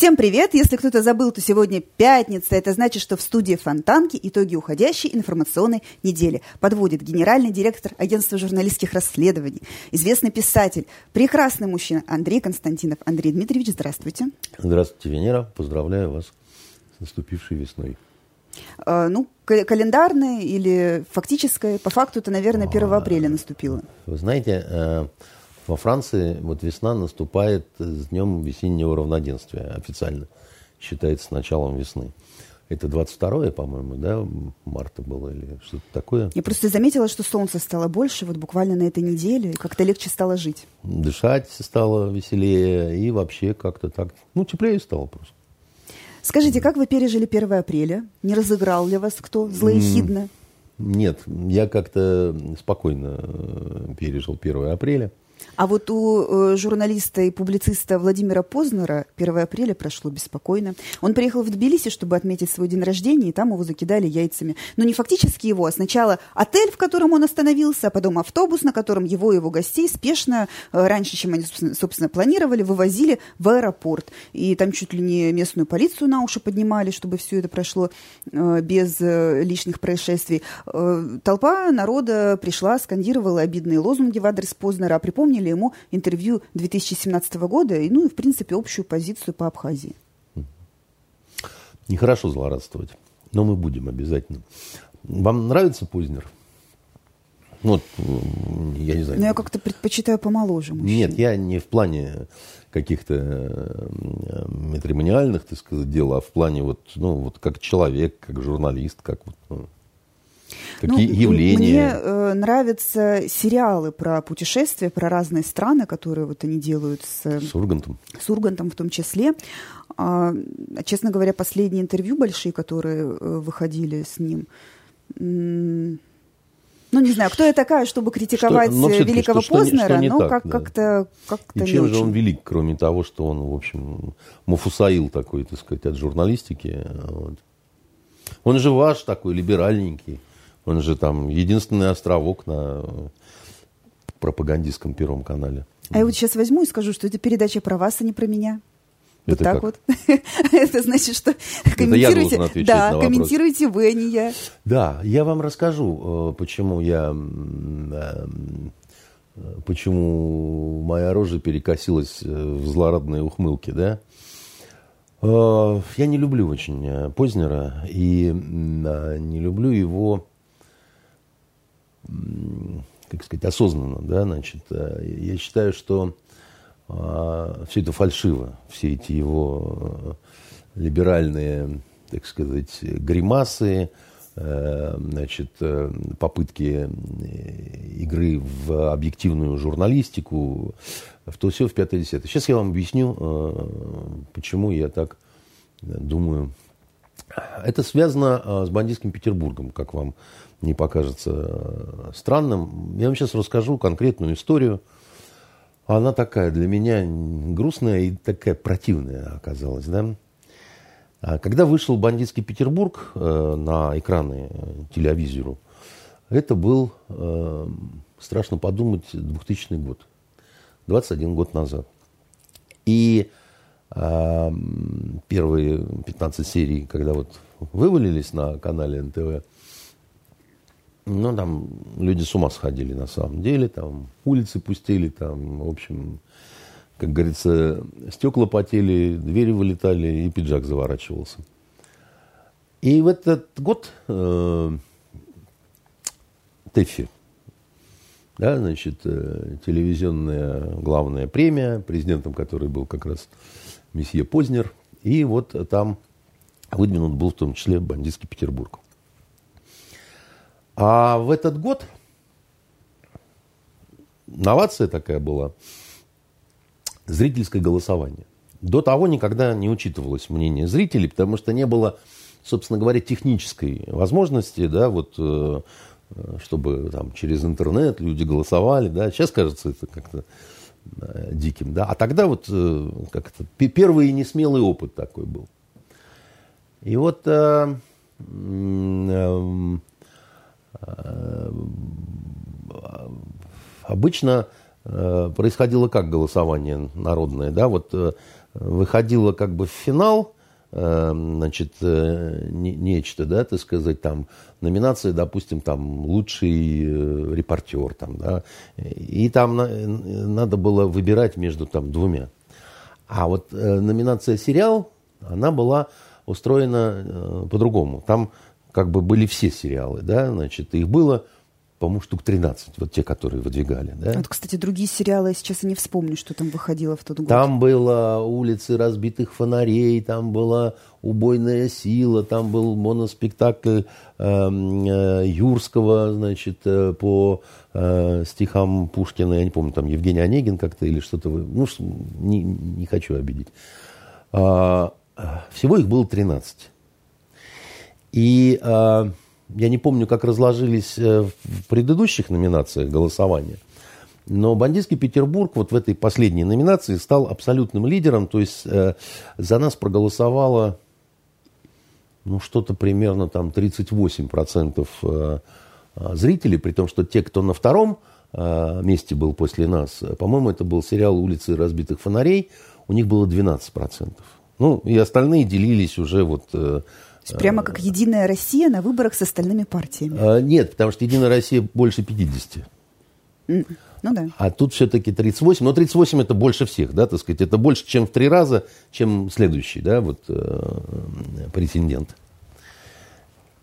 Всем привет! Если кто-то забыл, то сегодня пятница. Это значит, что в студии Фонтанки итоги уходящей информационной недели подводит генеральный директор агентства журналистских расследований, известный писатель, прекрасный мужчина Андрей Константинов. Андрей Дмитриевич, здравствуйте. Здравствуйте, Венера. Поздравляю вас с наступившей весной. Э, ну, календарной или фактической, по факту это, наверное, 1 апреля наступило. Вы знаете, э, во Франции вот весна наступает с днем весеннего равноденствия официально. Считается началом весны. Это 22 по-моему, да, марта было или что-то такое. Я просто заметила, что солнца стало больше вот буквально на этой неделе, и как-то легче стало жить. Дышать стало веселее, и вообще как-то так, ну, теплее стало просто. Скажите, как вы пережили 1 апреля? Не разыграл ли вас кто злоехидно? Нет, я как-то спокойно э, пережил 1 апреля. А вот у э, журналиста и публициста Владимира Познера 1 апреля прошло беспокойно. Он приехал в Тбилиси, чтобы отметить свой день рождения, и там его закидали яйцами. Но не фактически его, а сначала отель, в котором он остановился, а потом автобус, на котором его и его гостей спешно, э, раньше, чем они, собственно, планировали, вывозили в аэропорт. И там чуть ли не местную полицию на уши поднимали, чтобы все это прошло э, без лишних происшествий. Толпа народа пришла, скандировала обидные лозунги в адрес Познера, а припомнили напомнили ему интервью 2017 года и, ну и, в принципе, общую позицию по Абхазии. Нехорошо злорадствовать, но мы будем обязательно. Вам нравится Познер? Ну, вот, я не знаю. Но ну, я как-то предпочитаю помоложе мужчин. Нет, я не в плане каких-то матримониальных, так сказать, дел, а в плане вот, ну, вот как человек, как журналист, как вот, ну, Какие ну, явления? Мне э, нравятся сериалы про путешествия, про разные страны, которые вот они делают с, с Ургантом. С Ургантом в том числе. А, честно говоря, последние интервью большие, которые э, выходили с ним, ну, не знаю, кто я такая, чтобы критиковать что, великого что, Познера, что не, что но так, как, да. как-то, как-то И чем же очень. он велик, кроме того, что он, в общем, Муфусаил такой, так сказать, от журналистики. Вот. Он же ваш такой, либеральненький. Он же там единственный островок на пропагандистском Первом канале. А я вот сейчас возьму и скажу, что это передача про вас, а не про меня. Вот это так как? вот. это значит, что комментируйте, да, комментируйте вы, а не я. Да, я вам расскажу, э, почему я, э, почему моя рожа перекосилась э, в злорадные ухмылки, да? Я не люблю очень Познера и не люблю его как сказать, осознанно, да, значит, э, я считаю, что а, все это фальшиво, все эти его э, либеральные, так сказать, гримасы, э, значит, попытки игры в объективную журналистику, в то все, в пятое десятое. Сейчас я вам объясню, почему я так думаю. Это связано с бандитским Петербургом, как вам не покажется э, странным. Я вам сейчас расскажу конкретную историю. Она такая для меня грустная и такая противная оказалась. Да? А когда вышел «Бандитский Петербург» э, на экраны телевизору, это был, э, страшно подумать, 2000 год. 21 год назад. И первые 15 серий, когда вот вывалились на канале НТВ, ну, там люди с ума сходили на самом деле, там улицы пустили, там, в общем, как говорится, стекла потели, двери вылетали, и пиджак заворачивался. И в этот год э, ТЭФИ, да, значит, э, телевизионная главная премия, президентом которой был как раз месье Познер, и вот там выдвинут был в том числе бандитский Петербург. А в этот год новация такая была, зрительское голосование. До того никогда не учитывалось мнение зрителей, потому что не было, собственно говоря, технической возможности, да, вот, э, чтобы там через интернет люди голосовали, да. Сейчас кажется это как-то э, диким, да. А тогда вот э, как-то первый и несмелый опыт такой был. И вот эм, обычно происходило как голосование народное, да, вот выходило как бы в финал, значит, нечто, да, так сказать, там, номинация, допустим, там, лучший репортер, там, да, и там надо было выбирать между там двумя. А вот э, номинация сериал, она была устроена э, по-другому. Там как бы были все сериалы, да, значит, их было, по-моему, штук 13, вот те, которые выдвигали, да. Вот, кстати, другие сериалы, я сейчас и не вспомню, что там выходило в тот год. Там было «Улицы разбитых фонарей», там была «Убойная сила», там был моноспектакль э, э, Юрского, значит, э, по э, стихам Пушкина, я не помню, там Евгений Онегин как-то или что-то, ну, не, не хочу обидеть. А, всего их было 13. И а, я не помню, как разложились э, в предыдущих номинациях голосования, но бандитский Петербург вот в этой последней номинации стал абсолютным лидером, то есть э, за нас проголосовало ну, что-то примерно там 38% э, зрителей, при том, что те, кто на втором месте был после нас, по-моему, это был сериал «Улицы разбитых фонарей», у них было 12%. Ну, и остальные делились уже вот... Э, прямо как «Единая Россия» на выборах с остальными партиями. А, нет, потому что «Единая Россия» больше 50. Ну да. А тут все-таки 38. Но 38 это больше всех, да, так сказать. Это больше, чем в три раза, чем следующий, да, вот э, претендент.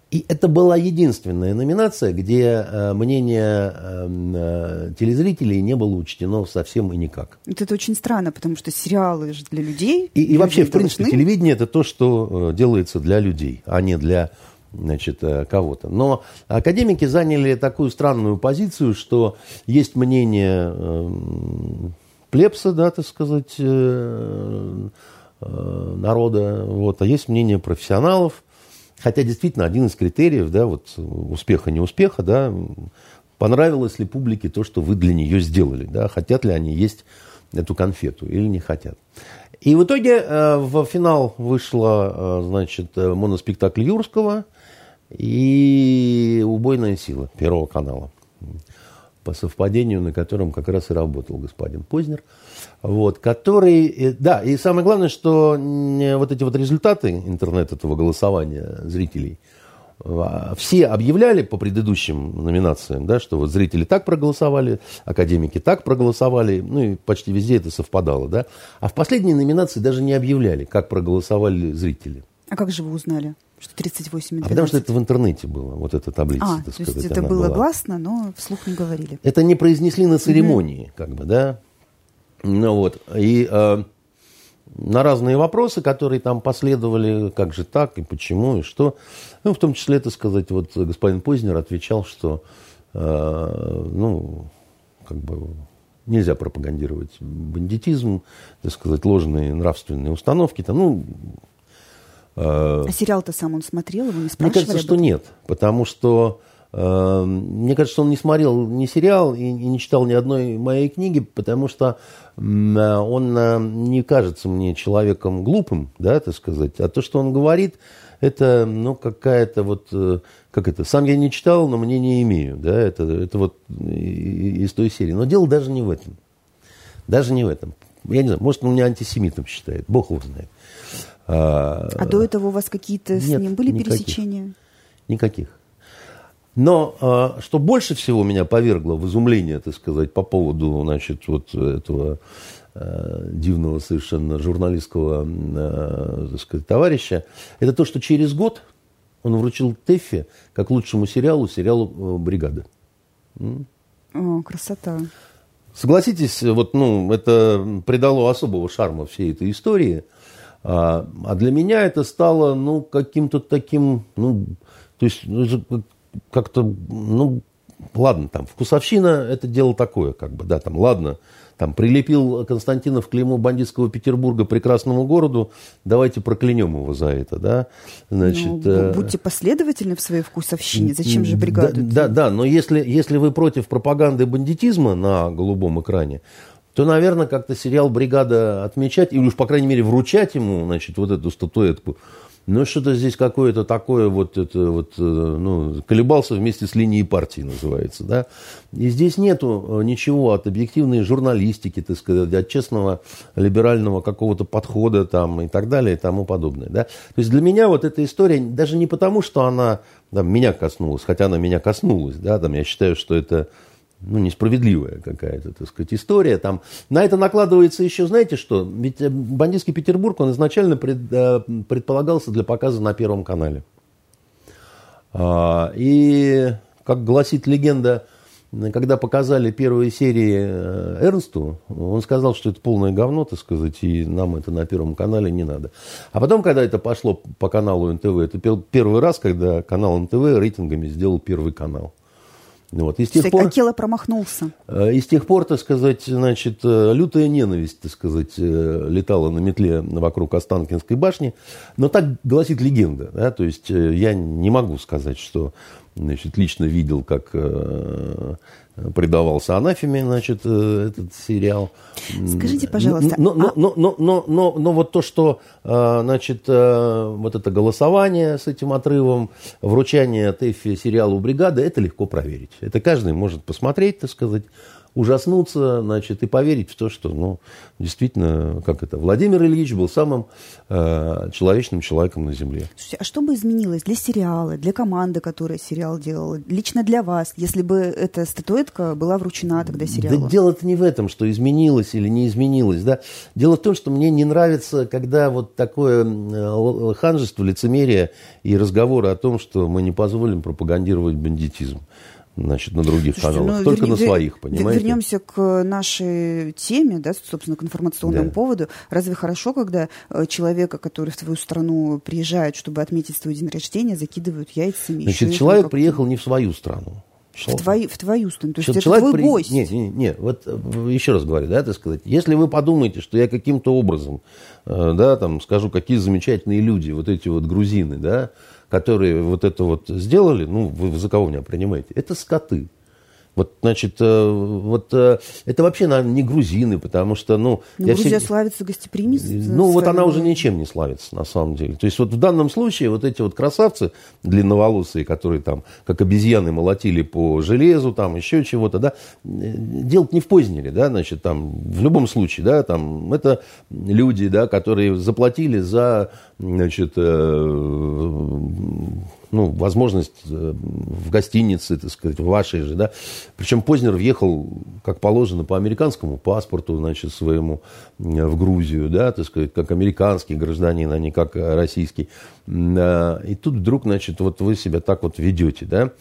И это была единственная номинация, где э, мнение э, э, телезрителей не было учтено совсем и никак. Это, это очень странно, потому что сериалы же для людей. И, и вообще, в принципе, должны... телевидение это то, что делается для людей, а не для значит, кого-то. Но академики заняли такую странную позицию, что есть мнение э, плебса, да, так сказать, э, э, народа, вот, а есть мнение профессионалов, Хотя действительно один из критериев, да, вот успеха, не успеха, да, понравилось ли публике то, что вы для нее сделали, да, хотят ли они есть эту конфету или не хотят. И в итоге э, в финал вышла, э, значит, моноспектакль Юрского и «Убойная сила» Первого канала по совпадению, на котором как раз и работал господин Познер, вот, который, э, да, и самое главное, что вот эти вот результаты интернет этого голосования зрителей, а, все объявляли по предыдущим номинациям, да, что вот зрители так проголосовали, академики так проголосовали, ну и почти везде это совпадало, да. А в последней номинации даже не объявляли, как проголосовали зрители. А как же вы узнали? Что 38 А потому что это в интернете было, вот эта таблица. А, так то сказать, есть это было была. гласно, но вслух не говорили. Это не произнесли на церемонии, угу. как бы, да. Ну вот, и э, на разные вопросы, которые там последовали, как же так, и почему, и что. Ну, в том числе, это сказать, вот господин Познер отвечал, что, э, ну, как бы нельзя пропагандировать бандитизм, так сказать, ложные нравственные установки. Там, ну, Э, а сериал-то сам он смотрел, его не спрашивали? Мне кажется, что нет, потому что мне кажется, он не смотрел ни сериал и, и не читал ни одной моей книги, потому что э, он э, не кажется мне человеком глупым, да, так сказать, а то, что он говорит, это, ну, какая-то вот, э, как это, сам я не читал, но мне не имею, да, это, это вот из той серии. Но дело даже не в этом. Даже не в этом. Я не знаю, может, он меня антисемитом считает, бог его знает. А, а до этого у вас какие-то с ним были никаких, пересечения? Никаких. Но а, что больше всего меня повергло в изумление, так сказать, по поводу, значит, вот этого а, дивного совершенно журналистского, а, так сказать, товарища, это то, что через год он вручил Теффи как лучшему сериалу, сериалу э, «Бригада». О, красота. Согласитесь, вот, ну, это придало особого шарма всей этой истории – а, а для меня это стало, ну, каким-то таким, ну, то есть, ну, как-то, ну, ладно, там, вкусовщина – это дело такое, как бы, да, там, ладно, там, прилепил Константинов клеймо бандитского Петербурга прекрасному городу, давайте проклянем его за это, да, значит. Ну, э, будьте последовательны в своей вкусовщине, зачем же бригаду? Да, да, да, но если, если вы против пропаганды бандитизма на голубом экране, то, наверное, как-то сериал «Бригада» отмечать, или уж, по крайней мере, вручать ему, значит, вот эту статуэтку, Но что-то здесь какое-то такое вот, это вот, э, ну, колебался вместе с линией партии, называется, да. И здесь нету э, ничего от объективной журналистики, так сказать, от честного либерального какого-то подхода там и так далее и тому подобное, да. То есть для меня вот эта история даже не потому, что она там, меня коснулась, хотя она меня коснулась, да, там я считаю, что это ну, несправедливая какая-то, так сказать, история. Там, на это накладывается еще, знаете что, ведь э, бандитский Петербург, он изначально пред, э, предполагался для показа на Первом канале. А, и, как гласит легенда, когда показали первые серии э, Эрнсту, он сказал, что это полное говно, так сказать, и нам это на Первом канале не надо. А потом, когда это пошло по каналу НТВ, это первый раз, когда канал НТВ рейтингами сделал Первый канал. Вот. И с тех пор, Акела промахнулся. Э, и с тех пор, так сказать, значит, э, лютая ненависть, так сказать, э, летала на метле вокруг Останкинской башни. Но так гласит легенда. Да? То есть я не могу сказать, что значит, лично видел, как предавался анафеме, значит, э, этот сериал. Скажите, пожалуйста. Но, но, но, но, но, но, но вот то, что, э, значит, э, вот это голосование с этим отрывом, вручание ТЭФИ сериалу «Бригада», это легко проверить. Это каждый может посмотреть, так сказать, ужаснуться, значит, и поверить в то, что, ну, действительно, как это, Владимир Ильич был самым э, человечным человеком на Земле. Слушайте, а что бы изменилось для сериала, для команды, которая сериал делала, лично для вас, если бы эта статуэтка была вручена тогда сериалу? Да дело-то не в этом, что изменилось или не изменилось, да. Дело в том, что мне не нравится, когда вот такое ханжество, лицемерие и разговоры о том, что мы не позволим пропагандировать бандитизм значит, на других Слушайте, каналах, ну, только верни, на своих, понимаете? Вернемся к нашей теме, да, собственно, к информационному да. поводу. Разве хорошо, когда э, человека, который в твою страну приезжает, чтобы отметить свой день рождения, закидывают яйцами? Значит, человек приехал не в свою страну. В, твою, в твою страну. То есть это твой при... гость. Нет, нет, нет. Вот э, еще раз говорю, да, так сказать. Если вы подумаете, что я каким-то образом, э, да, там, скажу, какие замечательные люди, вот эти вот грузины, да, которые вот это вот сделали, ну, вы за кого меня принимаете? Это скоты. Вот, значит, э, вот э, это вообще, наверное, не грузины, потому что, ну... Но ну, Грузия все... славится гостеприимностью. Ну, вот она уже ничем не славится, на самом деле. То есть, вот в данном случае вот эти вот красавцы длинноволосые, которые там, как обезьяны, молотили по железу, там, еще чего-то, да, э, дело не в Познере, да, значит, там, в любом случае, да, там, это люди, да, которые заплатили за, значит, ну, возможность э, в гостинице, так сказать, в вашей же, да. Причем Познер въехал, как положено, по американскому паспорту, значит, своему в Грузию, да, так сказать, как американский гражданин, а не как российский. И тут вдруг, значит, вот вы себя так вот ведете, да.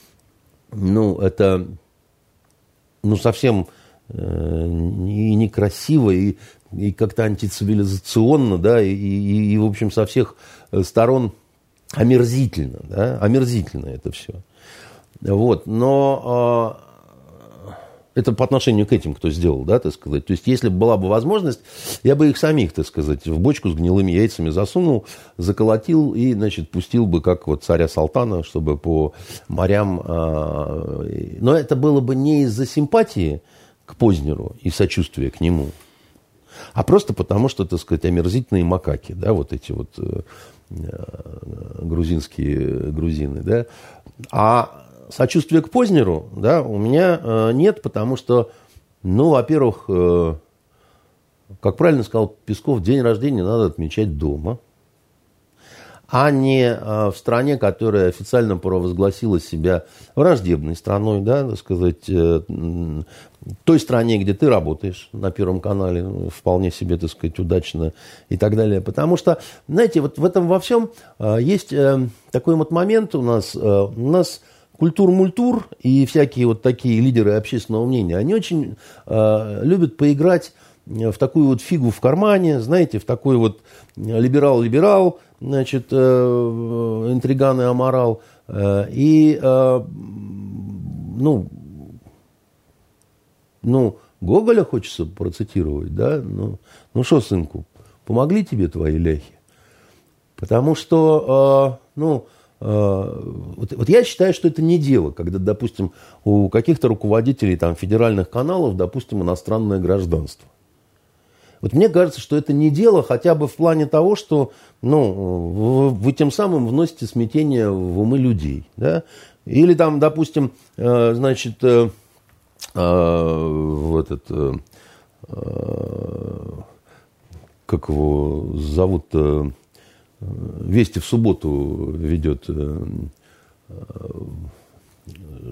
Ну, это, ну, совсем э, и некрасиво, и, и как-то антицивилизационно, да, и, и, и, в общем, со всех сторон омерзительно, да, омерзительно это все. Вот, но э, это по отношению к этим, кто сделал, да, так сказать. То есть, если бы была бы возможность, я бы их самих, так сказать, в бочку с гнилыми яйцами засунул, заколотил и, значит, пустил бы, как вот царя Салтана, чтобы по морям... Э, но это было бы не из-за симпатии к Познеру и сочувствия к нему, а просто потому, что, так сказать, омерзительные макаки, да, вот эти вот Э, грузинские грузины, да. А сочувствия к Познеру, да, у меня э, нет, потому что, ну, во-первых, э, как правильно сказал Песков, день рождения надо отмечать дома а не в стране, которая официально провозгласила себя враждебной страной, да, так сказать, э, той стране, где ты работаешь на Первом канале, ну, вполне себе, так сказать, удачно и так далее. Потому что, знаете, вот в этом во всем э, есть э, такой вот момент у нас, у нас культур-мультур и всякие вот такие лидеры общественного мнения, они очень любят поиграть в такую вот фигу в кармане, знаете, в такой вот либерал-либерал, значит, э, интриган и аморал. Э, и, э, ну, ну, Гоголя хочется процитировать, да? Ну, ну что, сынку, помогли тебе твои ляхи? Потому что, ну, вот, вот я считаю, что это не дело, когда, допустим, у каких-то руководителей там, федеральных каналов, допустим, иностранное гражданство. Вот мне кажется, что это не дело хотя бы в плане того, что ну, вы тем самым вносите смятение в умы людей. Да? Или там, допустим, э, значит, э, э, вот этот, как его зовут, Вести в субботу ведет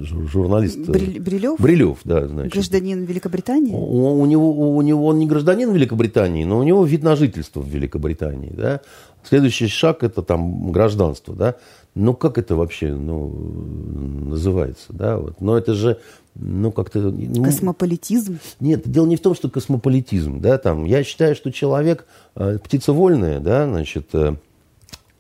журналист... Брилев? Брилев, да, значит. Гражданин Великобритании? У, у, него, у него он не гражданин Великобритании, но у него вид на жительство в Великобритании, да. Следующий шаг это там гражданство, да. Ну, как это вообще, ну, называется, да, вот. Но это же, ну, как-то... Ну, Космополитизм? Нет, дело не в том, что космополитизм, да, там. Я считаю, что человек, э, птица вольная, да, значит, э,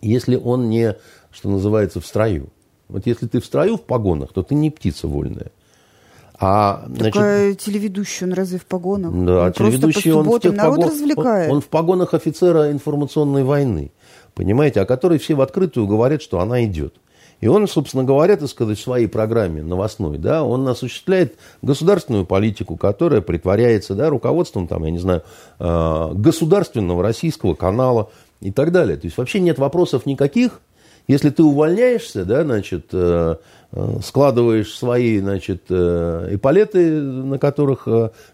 если он не, что называется, в строю. Вот если ты в строю в погонах, то ты не птица вольная. А, значит, Такая телеведущий, он разве в погонах? Да, он телеведущий, он в народ погон, развлекает. Он, он в погонах офицера информационной войны, понимаете, о которой все в открытую говорят, что она идет. И он, собственно говоря, так сказать, в своей программе новостной, да, он осуществляет государственную политику, которая притворяется, да, руководством, там, я не знаю, а, государственного российского канала и так далее. То есть вообще нет вопросов никаких, если ты увольняешься, да, значит, э, э, складываешь свои, значит, э, эполеты, на которых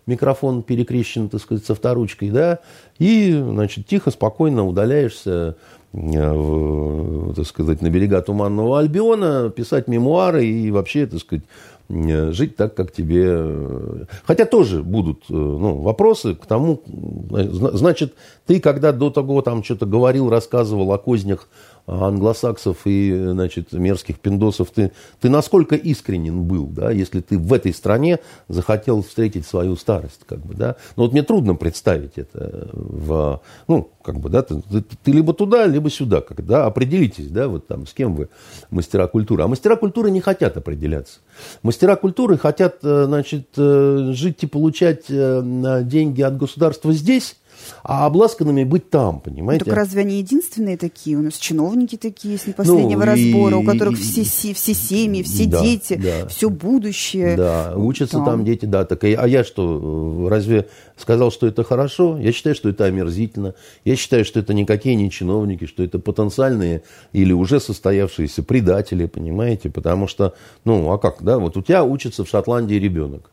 микрофон перекрещен, так сказать, со вторучкой, да, и, значит, тихо, спокойно удаляешься так сказать, на берега Туманного Альбиона, писать мемуары и вообще, так сказать, жить так, как тебе... Хотя тоже будут ну, вопросы к тому, значит, ты когда до того там что-то говорил, рассказывал о кознях англосаксов и, значит, мерзких пиндосов, ты, ты насколько искренен был, да, если ты в этой стране захотел встретить свою старость, как бы, да. Но вот мне трудно представить это в, ну, как бы, да, ты, ты, ты либо туда, либо сюда, как, да, определитесь, да, вот там, с кем вы мастера культуры. А мастера культуры не хотят определяться. Мастера культуры хотят, э, значит, э, жить и получать э, деньги от государства здесь, а обласканными быть там, понимаете? Так разве они единственные такие? У нас чиновники такие с непоследнего ну, разбора, и, у которых и, все, все семьи, все да, дети, да. все будущее. Да, учатся там. там дети, да. Так, а я что, разве сказал, что это хорошо? Я считаю, что это омерзительно. Я считаю, что это никакие не чиновники, что это потенциальные или уже состоявшиеся предатели, понимаете? Потому что, ну, а как, да, вот у тебя учится в Шотландии ребенок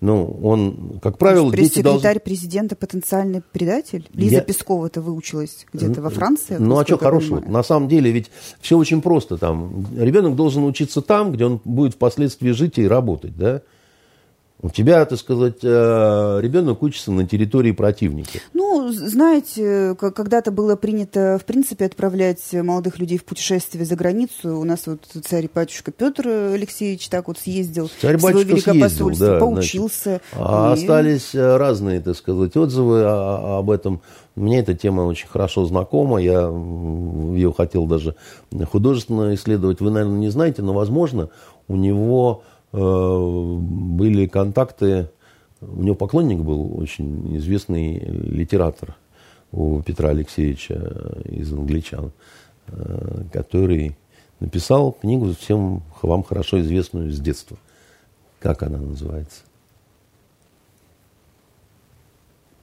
ну, он, как правило, дети должны... секретарь президента потенциальный предатель? Лиза Я... Пескова-то выучилась где-то во Франции? Ну, а что хорошего? На самом деле ведь все очень просто. Там, ребенок должен учиться там, где он будет впоследствии жить и работать, да? У тебя, так сказать, э, ребенок учится на территории противника. Ну, знаете, когда-то было принято, в принципе, отправлять молодых людей в путешествие за границу. У нас вот царь-батюшка Петр Алексеевич так вот съездил царь-батюшка в Великопосольство, съездил, да, поучился. Значит, а и... Остались э, разные, так сказать, отзывы об этом. Мне эта тема очень хорошо знакома. Я ее хотел даже художественно исследовать. Вы, наверное, не знаете, но, возможно, у него были контакты, у него поклонник был очень известный литератор у Петра Алексеевича из англичан, э, который написал книгу всем вам хорошо известную с детства. Как она называется?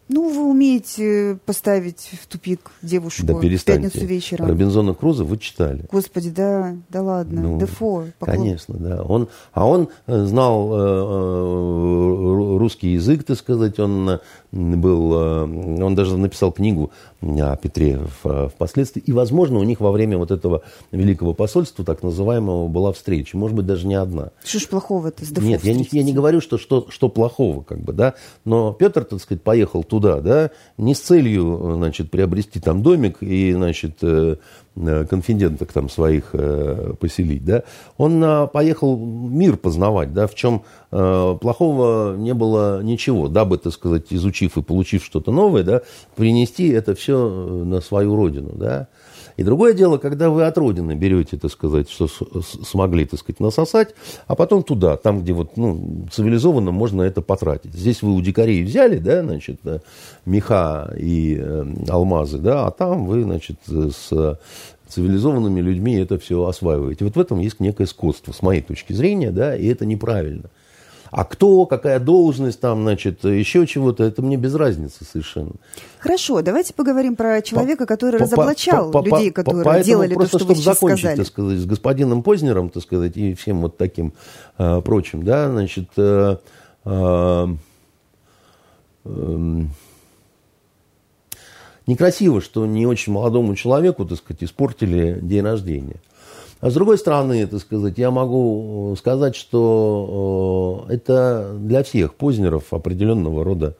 Ну, вы умеете поставить в тупик девушку да в пятницу вечером. Робинзона Круза вы читали. Господи, да, да ладно. Ну, Дефо. Поклон. Конечно, да. Он, а он э, знал э, э, русский язык, так сказать. Он был, э, он даже написал книгу о Петре впоследствии. И, возможно, у них во время вот этого великого посольства, так называемого, была встреча. Может быть, даже не одна. Что ж плохого-то с Дефо Нет, я не, я не говорю, что, что, что плохого, как бы, да. Но Петр, так сказать, поехал туда, да, не с целью, значит, приобрести там домик и, значит, э, э, конфиденток там своих э, поселить, да, он поехал мир познавать, да, в чем плохого не было ничего, дабы, так сказать, изучив и получив что-то новое, да, принести это все на свою родину, да, и другое дело, когда вы от родины берете, так сказать, что смогли, так сказать, насосать, а потом туда, там, где вот, ну, цивилизованно можно это потратить. Здесь вы у дикарей взяли, да, значит, э, меха и э, алмазы, да, а там вы, значит, с цивилизованными людьми это все осваиваете. Вот в этом есть некое скотство, с моей точки зрения, да, и это неправильно. А кто, какая должность там, значит, еще чего-то, это мне без разницы совершенно. Хорошо, давайте поговорим про человека, который по, разоблачал по, по, людей, которые по, делали просто, то, что чтобы вы сейчас закончить, сказали. так сказать, с господином Познером, так сказать, и всем вот таким э, прочим, да, значит, э, э, э, некрасиво, что не очень молодому человеку, так сказать, испортили день рождения. А с другой стороны, так сказать, я могу сказать, что это для всех Познеров определенного рода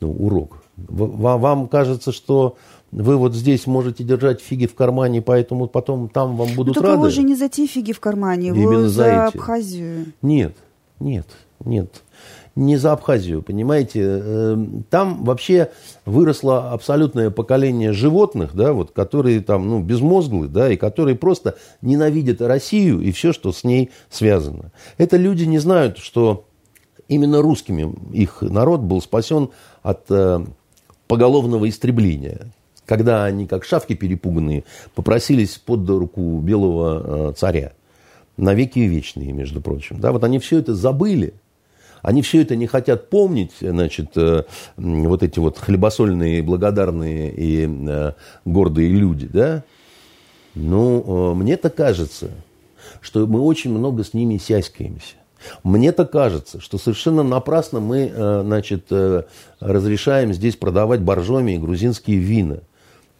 ну, урок. Вам, кажется, что вы вот здесь можете держать фиги в кармане, поэтому потом там вам будут ну, рады. Только же не за те фиги в кармане, Именно за, за Абхазию. Нет, нет, нет не за Абхазию, понимаете. Эм, там вообще выросло абсолютное поколение животных, да, вот, которые там, ну, безмозглые, да, и которые просто ненавидят Россию и все, что с ней связано. Это люди не знают, что именно русскими их народ был спасен от э, поголовного истребления. Когда они, как шавки перепуганные, попросились под руку белого э, царя. Навеки вечные, между прочим. Да, вот они все это забыли. Они все это не хотят помнить, значит, э, вот эти вот хлебосольные, благодарные и э, гордые люди, да? Ну, э, мне-то кажется, что мы очень много с ними сяськаемся. Мне-то кажется, что совершенно напрасно мы, значит, разрешаем здесь продавать боржоми и грузинские вина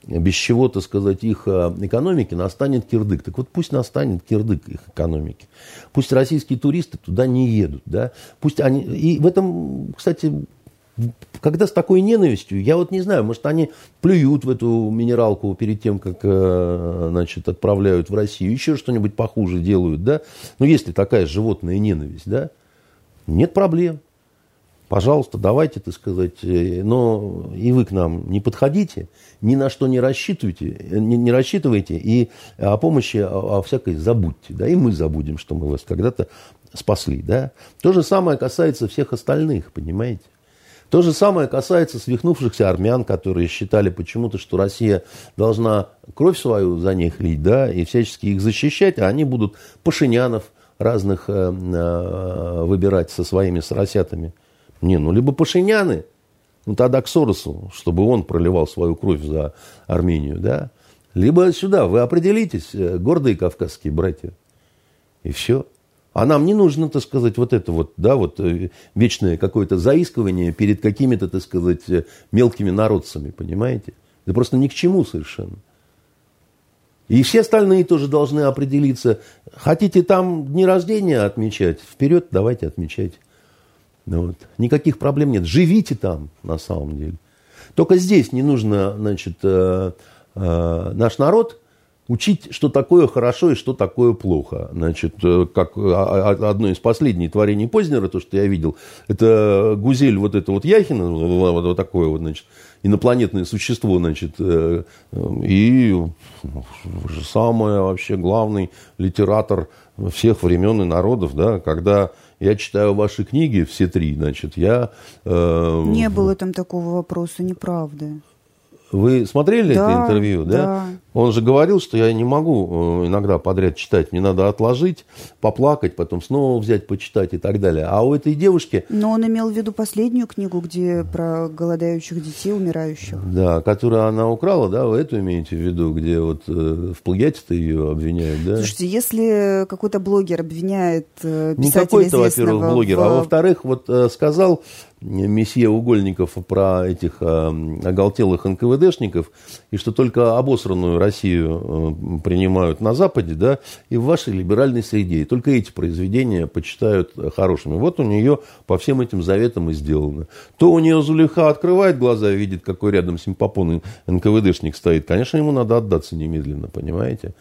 без чего, то сказать, их э, экономики настанет кирдык. Так вот пусть настанет кирдык их экономики. Пусть российские туристы туда не едут. Да? Пусть они... И в этом, кстати, когда с такой ненавистью, я вот не знаю, может, они плюют в эту минералку перед тем, как, э, значит, отправляют в Россию, еще что-нибудь похуже делают, да? Ну, если такая животная ненависть, да? Нет проблем. Пожалуйста, давайте, так сказать, э, но и вы к нам не подходите, ни на что не рассчитывайте, не, не рассчитывайте, и о помощи, о, о всякой забудьте, да, и мы забудем, что мы вас когда-то спасли, да. То же самое касается всех остальных, понимаете. То же самое касается свихнувшихся армян, которые считали почему-то, что Россия должна кровь свою за них лить, да, и всячески их защищать, а они будут пашинянов разных э, э, выбирать со своими соросятами. Не, ну либо Пашиняны, ну тогда к Соросу, чтобы он проливал свою кровь за Армению, да. Либо сюда, вы определитесь, э, гордые кавказские братья. И все. А нам не нужно, так сказать, вот это вот, да, вот э, вечное какое-то заискивание перед какими-то, так сказать, э, мелкими народцами, понимаете? Это просто ни к чему совершенно. И все остальные тоже должны определиться. Хотите там дни рождения отмечать? Вперед, давайте отмечайте. Ну вот. Никаких проблем нет. Живите там, на самом деле. Только здесь не нужно, значит, э, э, наш народ учить, что такое хорошо и что такое плохо. Значит, э, как а, а, одно из последних творений Познера, то, что я видел, это Гузель, вот это вот Яхина, вот, вот такое вот, значит, инопланетное существо, значит, э, и самый вообще главный литератор всех времен и народов, да, когда я читаю ваши книги, все три, значит, я... Э, Не было там такого вопроса, неправда. Вы смотрели да, это интервью, да? да? Он же говорил, что я не могу э, иногда подряд читать, мне надо отложить, поплакать, потом снова взять, почитать и так далее. А у этой девушки... Но он имел в виду последнюю книгу, где про голодающих детей, умирающих. Да, которую она украла, да, вы эту имеете в виду, где вот э, в плагиате-то ее обвиняют, да? Слушайте, если какой-то блогер обвиняет э, писателя Не какой-то, во-первых, блогер, в... а во-вторых, вот э, сказал месье Угольников про этих э, оголтелых НКВДшников, и что только обосранную Россию э, принимают на Западе, да, и в вашей либеральной среде. И только эти произведения почитают хорошими. Вот у нее по всем этим заветам и сделано. То у нее Зулиха открывает глаза и видит, какой рядом симпопон НКВДшник стоит. Конечно, ему надо отдаться немедленно, понимаете?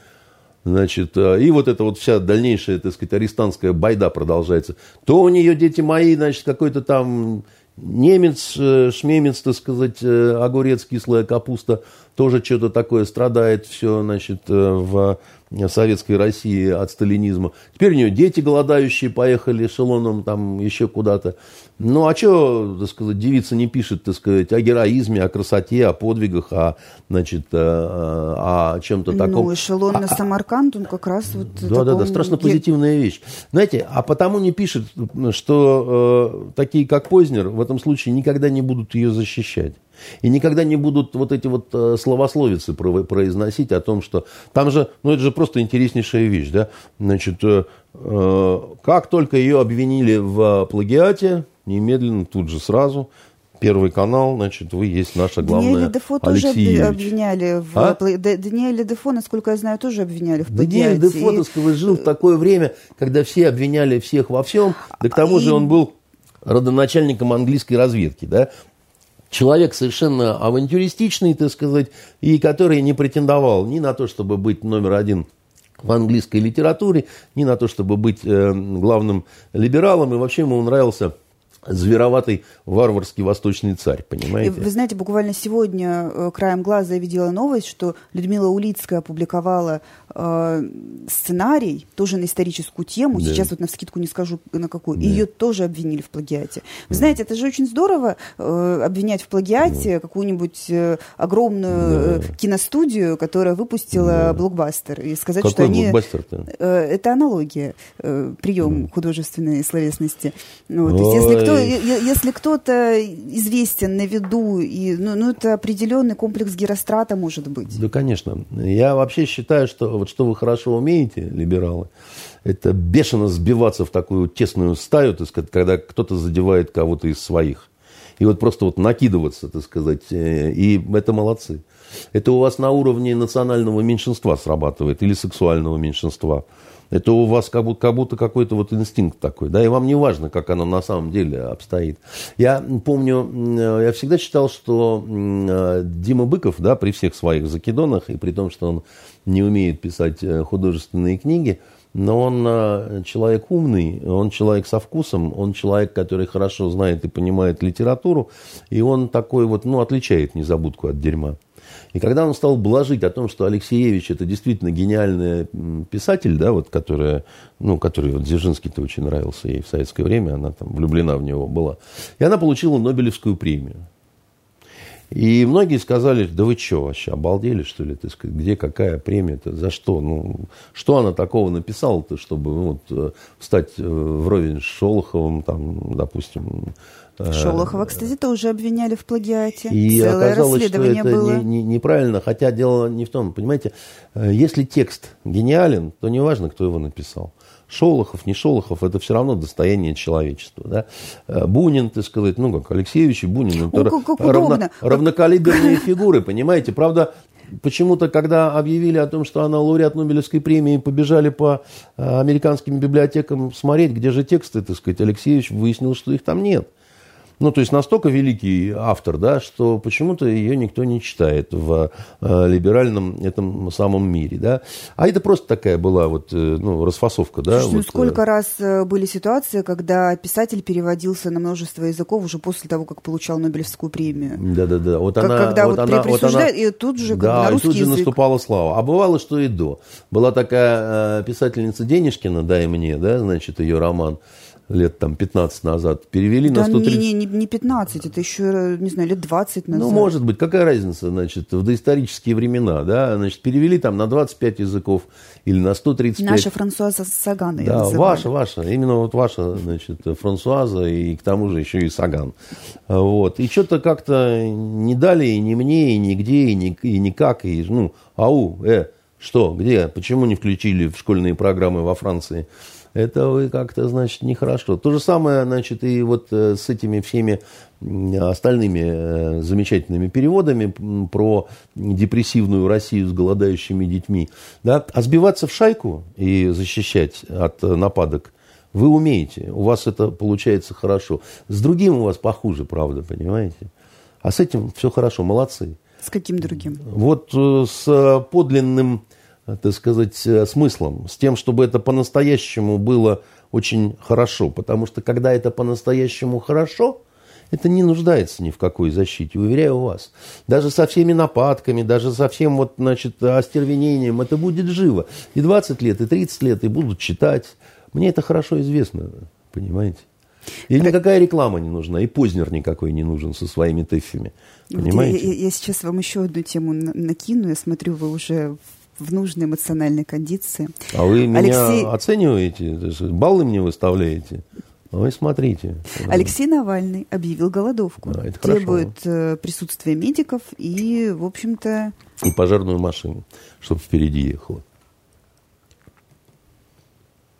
Значит, э, и вот эта вот вся дальнейшая, так сказать, арестантская байда продолжается. То у нее дети мои, значит, какой-то там немец, э, шмемец, так сказать, э, огурец, кислая капуста, тоже что-то такое страдает все, значит, э, в советской России от сталинизма. Теперь у нее дети голодающие поехали эшелоном там еще куда-то. Ну, а что, так сказать, девица не пишет, так сказать, о героизме, о красоте, о подвигах, о, значит, о, э, о чем-то ну, таком. Ну, эшелон а, на Самарканд, он как раз вот... Да, да, да, страшно позитивная вещь. Знаете, а потому не пишет, что э, такие, как Познер, в этом случае никогда не будут ее защищать. И никогда не будут вот эти вот э, словословицы произносить о том, что там же, ну это же просто интереснейшая вещь, да, значит, э, э, как только ее обвинили в плагиате, немедленно, тут же сразу, Первый канал, значит, вы есть наша главная Даниэля Дефо тоже обвиняли в а? Даниэля Дефо, насколько я знаю, тоже обвиняли в плагиате. Даниэль Дефо, так сказать, жил в такое время, когда все обвиняли всех во всем, да к тому же он был родоначальником английской разведки, да, человек совершенно авантюристичный, так сказать, и который не претендовал ни на то, чтобы быть номер один в английской литературе, ни на то, чтобы быть э, главным либералом, и вообще ему нравился звероватый варварский восточный царь, понимаете? И вы знаете, буквально сегодня э, краем глаза я видела новость, что Людмила Улицкая опубликовала э, сценарий, тоже на историческую тему, да. сейчас вот на вскидку не скажу на какую, да. ее тоже обвинили в плагиате. Вы да. знаете, это же очень здорово э, обвинять в плагиате да. какую-нибудь э, огромную да. э, киностудию, которая выпустила да. блокбастер, и сказать, Какой что они... Э, это аналогия, э, прием да. художественной словесности. Вот. То есть, если кто если кто-то известен на виду, и, ну, ну, это определенный комплекс Герострата может быть. Да, конечно. Я вообще считаю, что вот что вы хорошо умеете, либералы, это бешено сбиваться в такую тесную стаю, так сказать, когда кто-то задевает кого-то из своих. И вот просто вот накидываться, так сказать, э, и это молодцы. Это у вас на уровне национального меньшинства срабатывает или сексуального меньшинства. Это у вас как будто, как будто какой-то вот инстинкт такой, да, и вам не важно, как оно на самом деле обстоит. Я помню, я всегда считал, что Дима Быков, да, при всех своих закидонах, и при том, что он не умеет писать э, художественные книги, но он э, человек умный, он человек со вкусом, он человек, который хорошо знает и понимает литературу, и он такой вот, ну, отличает незабудку от дерьма. И когда он стал блажить о том, что Алексеевич это действительно гениальный писатель, да, вот, которая, ну, который вот Дзержинский-то очень нравился ей в советское время, она там влюблена в него была. И она получила Нобелевскую премию. И многие сказали, да вы что, вообще обалдели, что ли, сказать, где какая премия-то, за что? Ну, что она такого написала-то, чтобы ну, вот, э, встать э, вровень с Шолоховым, там, допустим, Шолохова, кстати, тоже обвиняли в плагиате. И Целое оказалось, расследование что это было. Не, не, неправильно, хотя дело не в том, понимаете, э, если текст гениален, то не важно, кто его написал. Шолохов, не Шолохов, это все равно достояние человечества. Да? Э, Бунин, ты сказать, ну как, Алексеевич и Бунин, это О, как равно, равнокалиберные фигуры, понимаете. Правда, почему-то, когда объявили о том, что она лауреат Нобелевской премии, побежали по американским библиотекам смотреть, где же тексты, так сказать, Алексеевич выяснил, что их там нет. Ну, то есть настолько великий автор, да, что почему-то ее никто не читает в э, либеральном этом самом мире, да. А это просто такая была вот, э, ну, расфасовка, да. Слушайте, вот, ну, сколько э... раз были ситуации, когда писатель переводился на множество языков уже после того, как получал Нобелевскую премию. Да-да-да. Вот как, она, когда вот, вот она, вот она, и тут же да, на русский и тут же язык. наступала слава. А бывало, что и до. Была такая э, писательница Денежкина, «Дай мне», да, значит, ее роман лет там 15 назад, перевели да на 130... Не, не, не 15, это еще, не знаю, лет 20 назад. Ну, может быть, какая разница, значит, в доисторические времена, да, значит, перевели там на 25 языков или на 135. Наша Франсуаза Саган Да, ваша, ваша, именно вот ваша, значит, Франсуаза и к тому же еще и Саган. Вот, и что-то как-то не дали и ни мне, и нигде, и, ни, и никак, и, ну, ау, э, что, где, почему не включили в школьные программы во Франции? Это вы как-то, значит, нехорошо. То же самое, значит, и вот э, с этими всеми остальными э, замечательными переводами про депрессивную Россию с голодающими детьми. Да? А сбиваться в шайку и защищать от нападок вы умеете. У вас это получается хорошо. С другим у вас похуже, правда, понимаете? А с этим все хорошо, молодцы. С каким другим? Вот э, с подлинным так сказать, э, смыслом, с тем, чтобы это по-настоящему было очень хорошо. Потому что когда это по-настоящему хорошо, это не нуждается ни в какой защите, уверяю вас. Даже со всеми нападками, даже со всем вот, значит, остервенением это будет живо. И 20 лет, и 30 лет, и будут читать. Мне это хорошо известно, понимаете? И никакая реклама не нужна, и Познер никакой не нужен со своими тэффами. Понимаете? Я, я сейчас вам еще одну тему накину. Я смотрю, вы уже в нужной эмоциональной кондиции. А вы меня Алексей... оцениваете? Баллы мне выставляете? Ой, смотрите. Алексей Навальный объявил голодовку. Да, это требует хорошо. Э, присутствия медиков и, в общем-то... И пожарную машину, чтобы впереди ехала.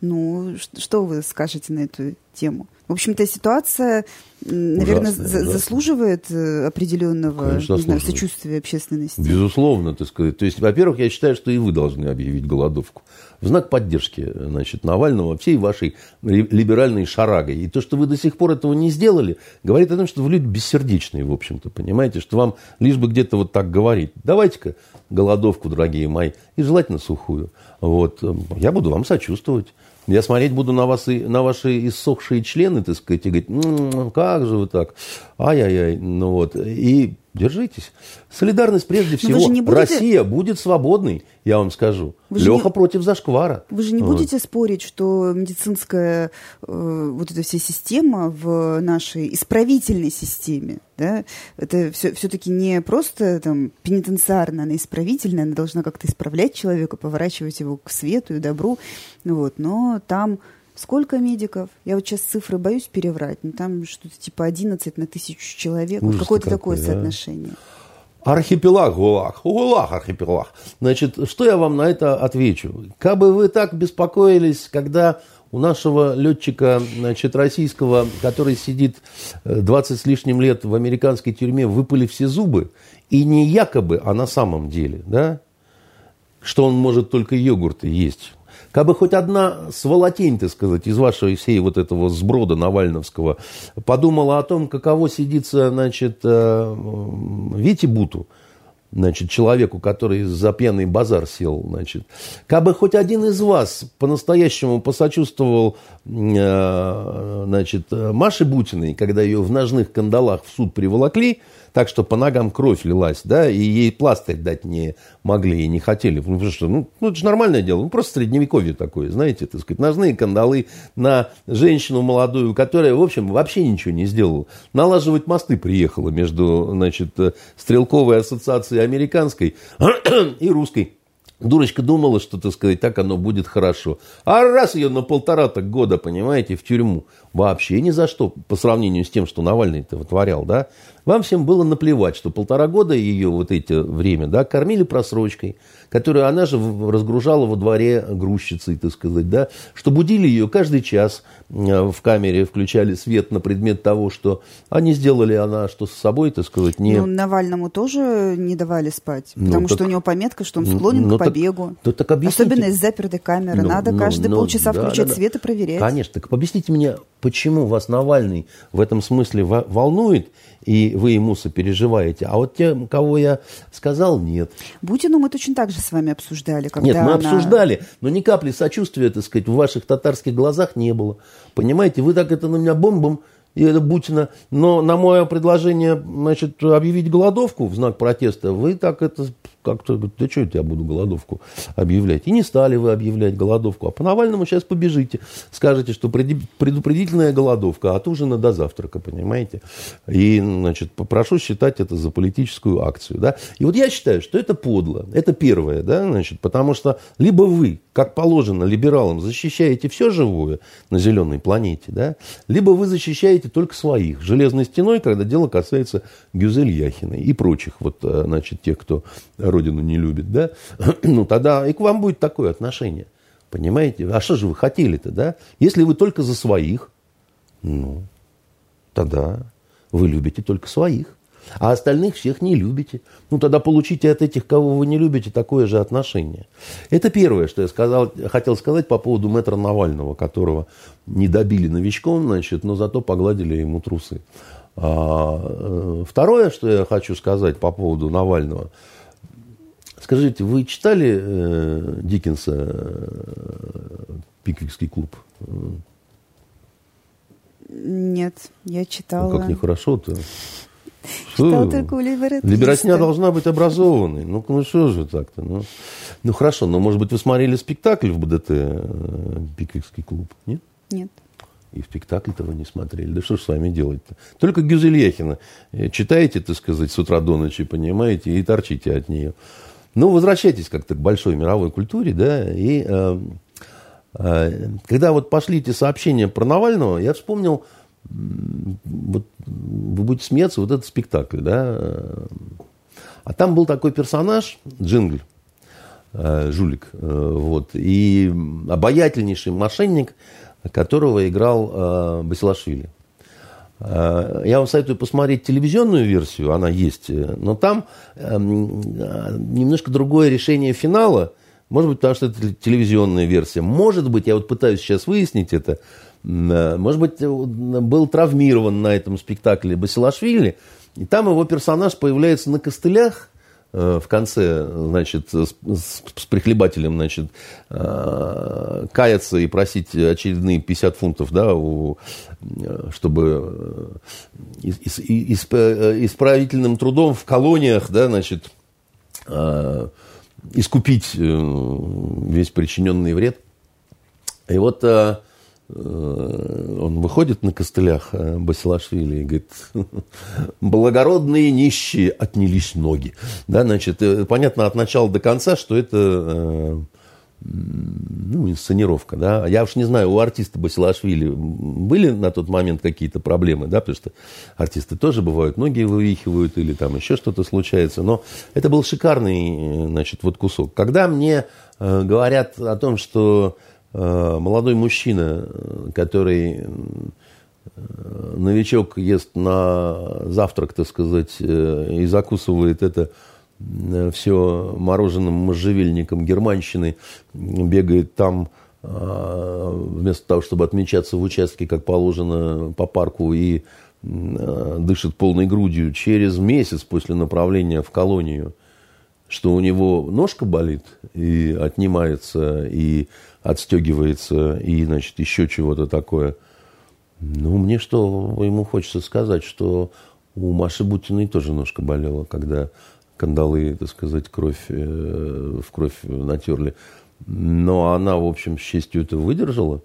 Ну, что вы скажете на эту тему? В общем-то, ситуация, наверное, ужасно, за- ужасно. заслуживает э, определенного Конечно, не знаю, сочувствия общественности. Безусловно, так сказать. То есть, во-первых, я считаю, что и вы должны объявить голодовку. В знак поддержки значит, Навального всей вашей либеральной шарагой. И то, что вы до сих пор этого не сделали, говорит о том, что вы люди бессердечные, в общем-то, понимаете, что вам лишь бы где-то вот так говорить. Давайте-ка голодовку, дорогие мои, и желательно сухую. Вот. Я буду вам сочувствовать. Я смотреть буду на, вас и, на ваши иссохшие члены, так сказать, и говорить, м-м, как же вы так, ай-яй-яй, ну вот, и держитесь. Солидарность прежде всего. Будете... Россия будет свободной, я вам скажу. Вы Леха не... против зашквара. Вы же не вот. будете спорить, что медицинская э, вот эта вся система в нашей исправительной системе, да, это все, все-таки не просто там пенитенциарная, она исправительная, она должна как-то исправлять человека, поворачивать его к свету и добру, вот, но там Сколько медиков? Я вот сейчас цифры боюсь переврать, но там что-то типа 11 на тысячу человек. Вот какое-то такое да? соотношение. Архипелаг ГУЛАГ. ГУЛАГ архипелаг. Значит, что я вам на это отвечу? Как бы вы так беспокоились, когда у нашего летчика значит, российского, который сидит 20 э, с лишним лет в американской тюрьме, выпали все зубы, и не якобы, а на самом деле, да, что он может только йогурты есть. Как бы хоть одна сволотень, так сказать, из вашей всей вот этого сброда Навальновского подумала о том, каково сидится, значит, э, Вите Буту, значит, человеку, который за пьяный базар сел, значит, как бы хоть один из вас по-настоящему посочувствовал, э, значит, Маше Бутиной, когда ее в ножных кандалах в суд приволокли, так что по ногам кровь лилась, да, и ей пластырь дать не могли и не хотели. Ну, потому что, ну, ну это же нормальное дело, ну, просто средневековье такое, знаете, так сказать, ножные кандалы на женщину молодую, которая, в общем, вообще ничего не сделала. Налаживать мосты приехала между, значит, стрелковой ассоциацией американской и русской. Дурочка думала, что, так сказать, так оно будет хорошо. А раз ее на полтора так года, понимаете, в тюрьму. Вообще ни за что, по сравнению с тем, что Навальный-то вытворял, да. Вам всем было наплевать, что полтора года ее вот это время, да, кормили просрочкой, которую она же разгружала во дворе грузчицей, так сказать, да, что будили ее каждый час э, в камере, включали свет на предмет того, что они сделали она, что с собой, так сказать, не... Ну, Навальному тоже не давали спать, ну, потому так... что у него пометка, что он склонен ну, к побегу. Так, так, так Особенно из запертой камеры. Ну, Надо ну, каждые ну, полчаса да, включать да, свет и проверять. Конечно. Так объясните мне, почему вас Навальный в этом смысле волнует, и вы ему сопереживаете. А вот те, кого я сказал, нет. Бутину мы точно так же с вами обсуждали. Когда нет, мы она... обсуждали, но ни капли сочувствия, так сказать, в ваших татарских глазах не было. Понимаете, вы так это на меня бомбом и это Бутина. Но на мое предложение значит, объявить голодовку в знак протеста, вы так это как-то, да что я буду голодовку объявлять? И не стали вы объявлять голодовку. А по Навальному сейчас побежите. Скажете, что предупредительная голодовка от ужина до завтрака, понимаете? И, значит, попрошу считать это за политическую акцию. Да? И вот я считаю, что это подло. Это первое, да, значит, потому что либо вы, как положено либералам, защищаете все живое на зеленой планете, да, либо вы защищаете только своих железной стеной, когда дело касается Гюзель Яхиной и прочих вот, э, значит, тех, кто родину не любит, да, ну тогда и к вам будет такое отношение. Понимаете? А что же вы хотели-то, да? Если вы только за своих, ну, тогда вы любите только своих. А остальных всех не любите. Ну, тогда получите от этих, кого вы не любите, такое же отношение. Это первое, что я сказал, хотел сказать по поводу мэтра Навального, которого не добили новичком, значит, но зато погладили ему трусы. А, э, второе, что я хочу сказать по поводу Навального – Скажите, вы читали э, Диккенса э, «Пиквикский клуб»? Нет, я читала. Ну, как нехорошо-то. Читала только у либератиста. Либератня должна быть образованной. Ну, ну что же так-то? Ну, ну хорошо, но может быть вы смотрели спектакль в БДТ э, «Пиквикский клуб»? Нет? Нет. И спектакль-то вы не смотрели. Да что ж с вами делать-то? Только Гюзельяхина э, читаете, так сказать, с утра до ночи, понимаете, и торчите от нее. Ну, возвращайтесь как-то к большой мировой культуре, да, и э, э, когда вот пошли эти сообщения про Навального, я вспомнил, вот, вы будете смеяться, вот этот спектакль, да, а там был такой персонаж, Джингль, э, жулик, э, вот, и обаятельнейший мошенник, которого играл э, Басилашвили. Э, я вам советую посмотреть телевизионную версию, она есть, но там эм, немножко другое решение финала, может быть, потому что это телевизионная версия. Может быть, я вот пытаюсь сейчас выяснить это, может быть, был травмирован на этом спектакле Басилашвили, и там его персонаж появляется на костылях, Э, в конце, значит, с, с прихлебателем, значит, э, каяться и просить очередные 50 фунтов, да, у, э, чтобы исправительным трудом в колониях, да, значит, искупить весь причиненный вред. И вот Э, он выходит на костылях э, Басилашвили и говорит, благородные нищие отнялись ноги. Да, значит, э, понятно от начала до конца, что это ну, инсценировка, да. Я уж не знаю, у артиста Басилашвили были на тот момент какие-то проблемы, да, потому что артисты тоже бывают, ноги вывихивают или там еще что-то случается, но это был шикарный, значит, вот кусок. Когда мне говорят о том, что Э, молодой мужчина, который э, новичок ест на завтрак, так сказать, э, и закусывает это все мороженым можжевельником германщины, бегает там вместо того, чтобы отмечаться в участке, как положено по парку, и дышит полной грудью, через месяц после направления в колонию, что у него ножка болит и отнимается, и отстегивается и, значит, еще чего-то такое. Ну, мне что ему хочется сказать, что у Маши Бутиной тоже ножка болела, когда кандалы, так сказать, кровь, э, в кровь натерли. Но она, в общем, с честью это выдержала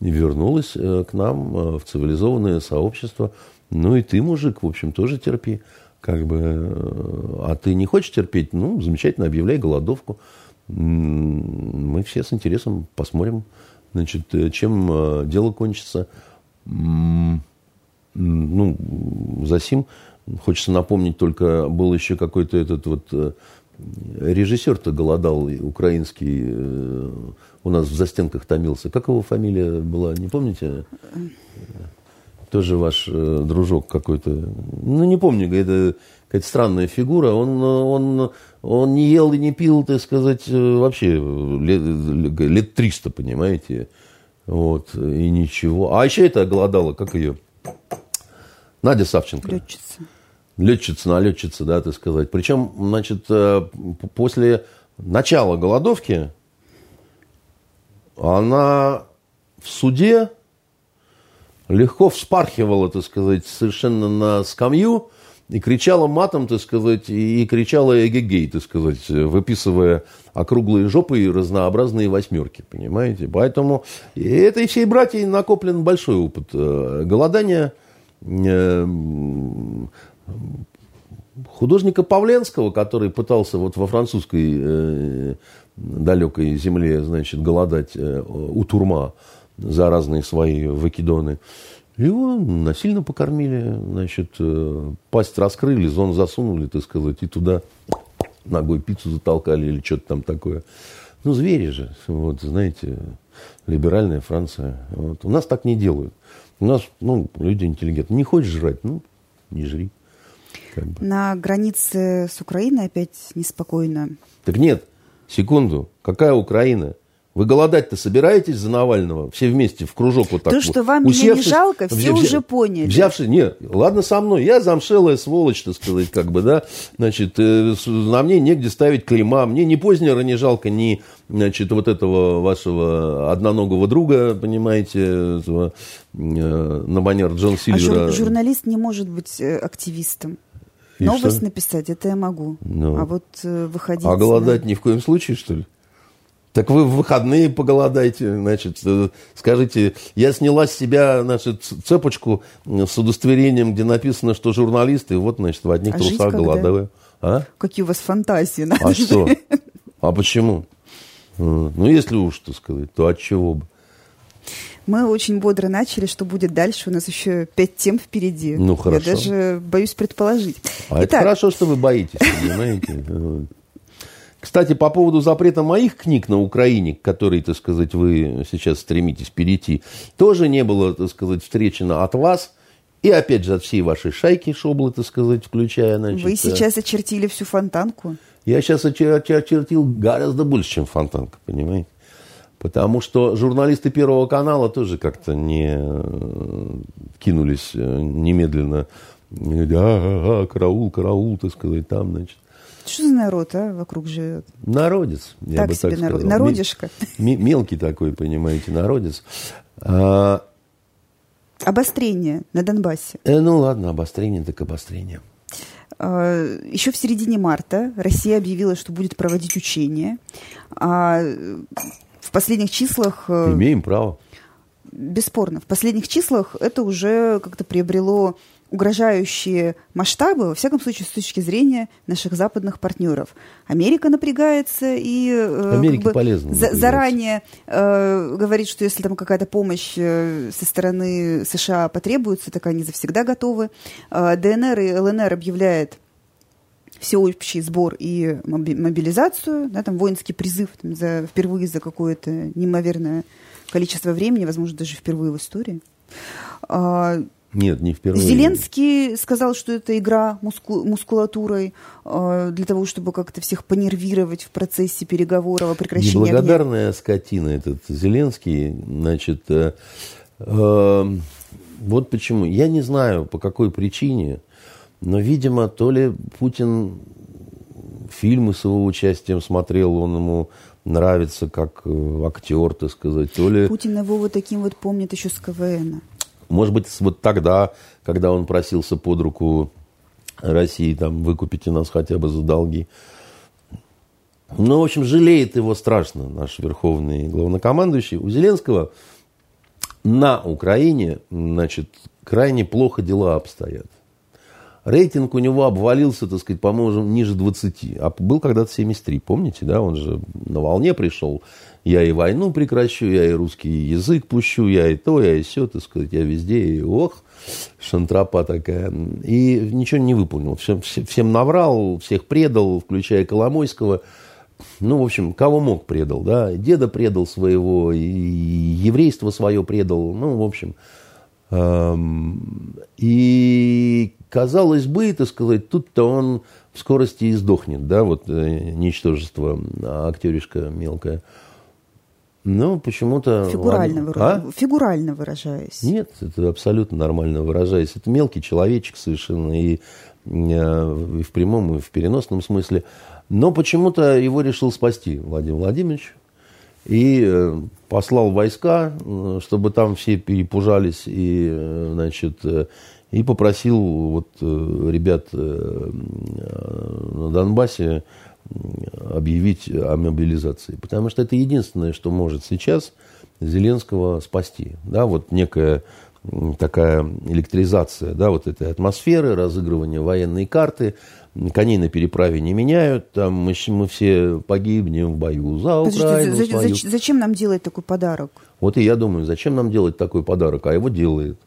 и вернулась э, к нам э, в цивилизованное сообщество. Ну и ты, мужик, в общем, тоже терпи. Как бы, а ты не хочешь терпеть? Ну, замечательно, объявляй голодовку мы все с интересом посмотрим, значит, э, чем э, дело кончится. Ну, за сим хочется напомнить только, был еще какой-то этот вот э, режиссер-то голодал, украинский, у нас в застенках томился. Как его фамилия была, не помните? Тоже ваш дружок какой-то. Ну, не помню, это какая-то странная фигура. Он, он он не ел и не пил, так сказать, э, вообще лет, лет 300, понимаете. Вот, и ничего. А еще это голодала, как ее? Надя Савченко. Летчица. Летчица, налетчица, да, так сказать. Причем, значит, э, после начала голодовки она в суде легко вспархивала, так сказать, совершенно на скамью, и кричала матом, так сказать, и кричала эгегей, так сказать, выписывая округлые жопы и разнообразные восьмерки, понимаете? Поэтому и этой всей братьей накоплен большой опыт э, голодания. Э, художника Павленского, который пытался вот во французской э, далекой земле, значит, голодать у турма за разные свои выкидоны, его насильно покормили, значит, э, пасть раскрыли, зон засунули, так сказать, и туда ногой пиццу затолкали или что-то там такое. Ну, звери же, вот, знаете, либеральная Франция. Вот. У нас так не делают. У нас, ну, люди интеллигентные. Не хочешь жрать, ну, не жри. Как бы. На границе с Украиной опять неспокойно. Так нет, секунду. Какая Украина? Вы голодать-то собираетесь за Навального? Все вместе в кружок вот так То, вот. что вам меня не жалко, все взя- уже поняли. Взявши, не, ладно со мной, я замшелая сволочь, так сказать, как бы, да, значит, э, на мне негде ставить клейма, мне ни Познера не жалко, ни, значит, вот этого вашего одноногого друга, понимаете, этого, э, на манер Джон А Сильвера. жур- журналист не может быть э, активистом. И Новость что? написать, это я могу. Ну. А вот э, выходить... А голодать на- ни в коем случае, что ли? Так вы в выходные поголодайте, значит, э, скажите, я сняла с себя, значит, цепочку э, с удостоверением, где написано, что журналисты, вот, значит, в одних А трусах голодаю. А? Какие у вас фантазии. надо А же. что? А почему? Э, Ну, если уж, так сказать, то от чего бы? Мы очень бодро начали. Что будет дальше? У нас еще пять тем впереди. Ну, хорошо. Я даже боюсь предположить. А это хорошо, что вы боитесь, понимаете? Кстати, по поводу запрета моих книг на Украине, к которой, так сказать, вы сейчас стремитесь перейти, тоже не было, так сказать, встречено от вас и, опять же, от всей вашей шайки шоблы, так сказать, включая, значит... Вы э, сейчас очертили всю фонтанку. Я сейчас очер- очер- очертил гораздо больше, чем Фонтанка, понимаете? Потому что журналисты Первого канала тоже как-то не э, кинулись э, немедленно. Да, караул, караул, так сказать, там, значит. Что за народ, а, вокруг живет? Народец, я так бы себе так народ- сказал. народишко. Ме- мелкий такой, понимаете, народец. А, Обострение на Донбассе. э, ну ладно, обострение так обострение. А, Еще в середине марта Россия объявила, что будет проводить учения. А в последних числах, э, Имеем право. бесспорно, в последних числах это уже как-то приобрело угрожающие масштабы, во всяком случае, с точки зрения наших западных партнеров. Америка напрягается и э, Америке как бы полезно за- заранее э, говорит, что если там какая-то помощь э, со стороны США потребуется, так они завсегда готовы. Э, ДНР и ЛНР объявляет всеобщий сбор и моби- мобилизацию, да, там воинский призыв там, за, впервые за какое-то неимоверное количество времени, возможно, даже впервые в истории. Нет, не впервые. Зеленский сказал, что это игра муску- мускулатурой э, для того, чтобы как-то всех понервировать в процессе переговоров о прекращении огня. Неблагодарная скотина этот Зеленский, значит, э, э, вот почему. Я не знаю, по какой причине, но, видимо, то ли Путин фильмы с его участием смотрел, он ему нравится как э, актер, так сказать, то ли... Путин его вот таким вот помнит еще с КВН. Может быть, вот тогда, когда он просился под руку России, там, выкупите нас хотя бы за долги. Ну, в общем, жалеет его страшно наш верховный главнокомандующий. У Зеленского на Украине, значит, крайне плохо дела обстоят. Рейтинг у него обвалился, так сказать, по-моему, ниже 20. А был когда-то 73, помните, да? Он же на волне пришел. Я и войну прекращу, я и русский язык пущу, я и то, я и все, так сказать, я везде, и ох, шантропа такая. И ничего не выполнил. Всем, всем- наврал, всех предал, включая Коломойского. Ну, в общем, кого мог предал, да? Деда предал своего, и еврейство свое предал. Ну, в общем, эм, и казалось бы, так сказать, тут-то он в скорости и сдохнет, да, вот э, ничтожество, актеришка мелкая. Но почему-то... Фигурально, ладно. выра- А? фигурально выражаясь. Нет, это абсолютно нормально выражаясь. Это мелкий человечек совершенно и, э, и в прямом, и в переносном смысле. Но почему-то его решил спасти Владимир Владимирович. И э, послал войска, э, чтобы там все перепужались, и, значит, и попросил вот, ребят на Донбассе объявить о мобилизации. Потому что это единственное, что может сейчас Зеленского спасти. Да, вот некая такая электризация да, вот этой атмосферы, разыгрывание военной карты. Коней на переправе не меняют, там мы, мы все погибнем в бою за Подождите, Украину за- свою. зач- зачем нам делать такой подарок? Вот и я думаю, зачем нам делать такой подарок, а его делает.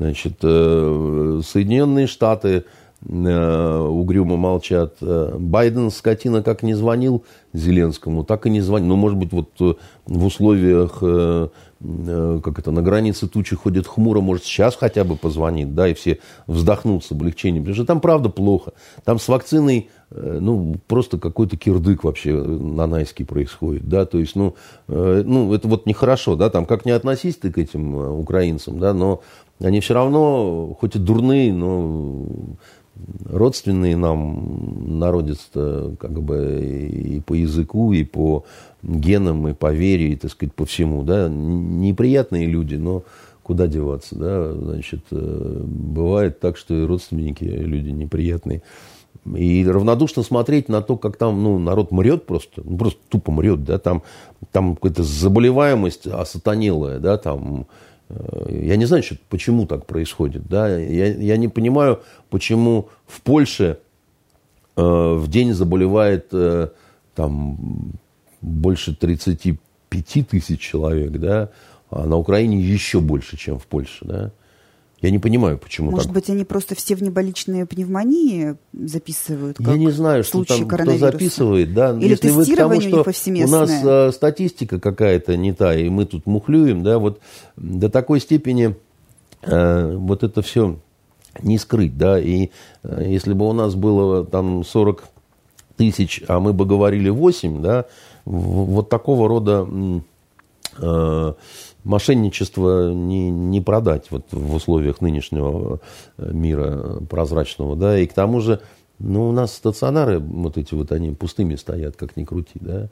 Значит, э, Соединенные Штаты угрюмо молчат. Э, Байден, скотина, как не звонил Зеленскому, так и не звонил. Ну, может быть, вот э, в условиях, как это, на границе тучи ходит хмуро, может, сейчас хотя бы позвонит, да, и все вздохнут с облегчением. Потому что там правда плохо. Там с вакциной, ну, просто какой-то кирдык вообще нанайский происходит, да, то есть, ну, ну, это вот нехорошо, да, там, как не относись ты к этим украинцам, да, но они все равно, хоть и дурные, но родственные нам народец-то как бы и по языку, и по генам, и по вере, и, так сказать, по всему, да, неприятные люди, но куда деваться, да, значит, э, бывает так, что и родственники люди неприятные. И равнодушно смотреть на то, как там, ну, народ мрет просто, ну, просто тупо мрет, да, там, там какая-то заболеваемость осатанелая, да, там, я не знаю, почему так происходит. Да? Я, я не понимаю, почему в Польше э, в день заболевает э, там, больше 35 тысяч человек, да? а на Украине еще больше, чем в Польше. Да? Я не понимаю, почему Может так. быть, они просто все внеболичные пневмонии записывают? Как Я не знаю, что там кто записывает. Да? Или Если тестирование вы к тому, что у нас э, статистика какая-то не та, и мы тут мухлюем, да, вот до такой степени э, вот это все не скрыть, да, и э, если бы у нас было там 40 тысяч, а мы бы говорили 8, да, вот такого рода э, мошенничество не, не продать вот в условиях нынешнего э, мира прозрачного, да, и к тому же, ну, у нас стационары, вот эти вот, они пустыми стоят, как ни крути, да,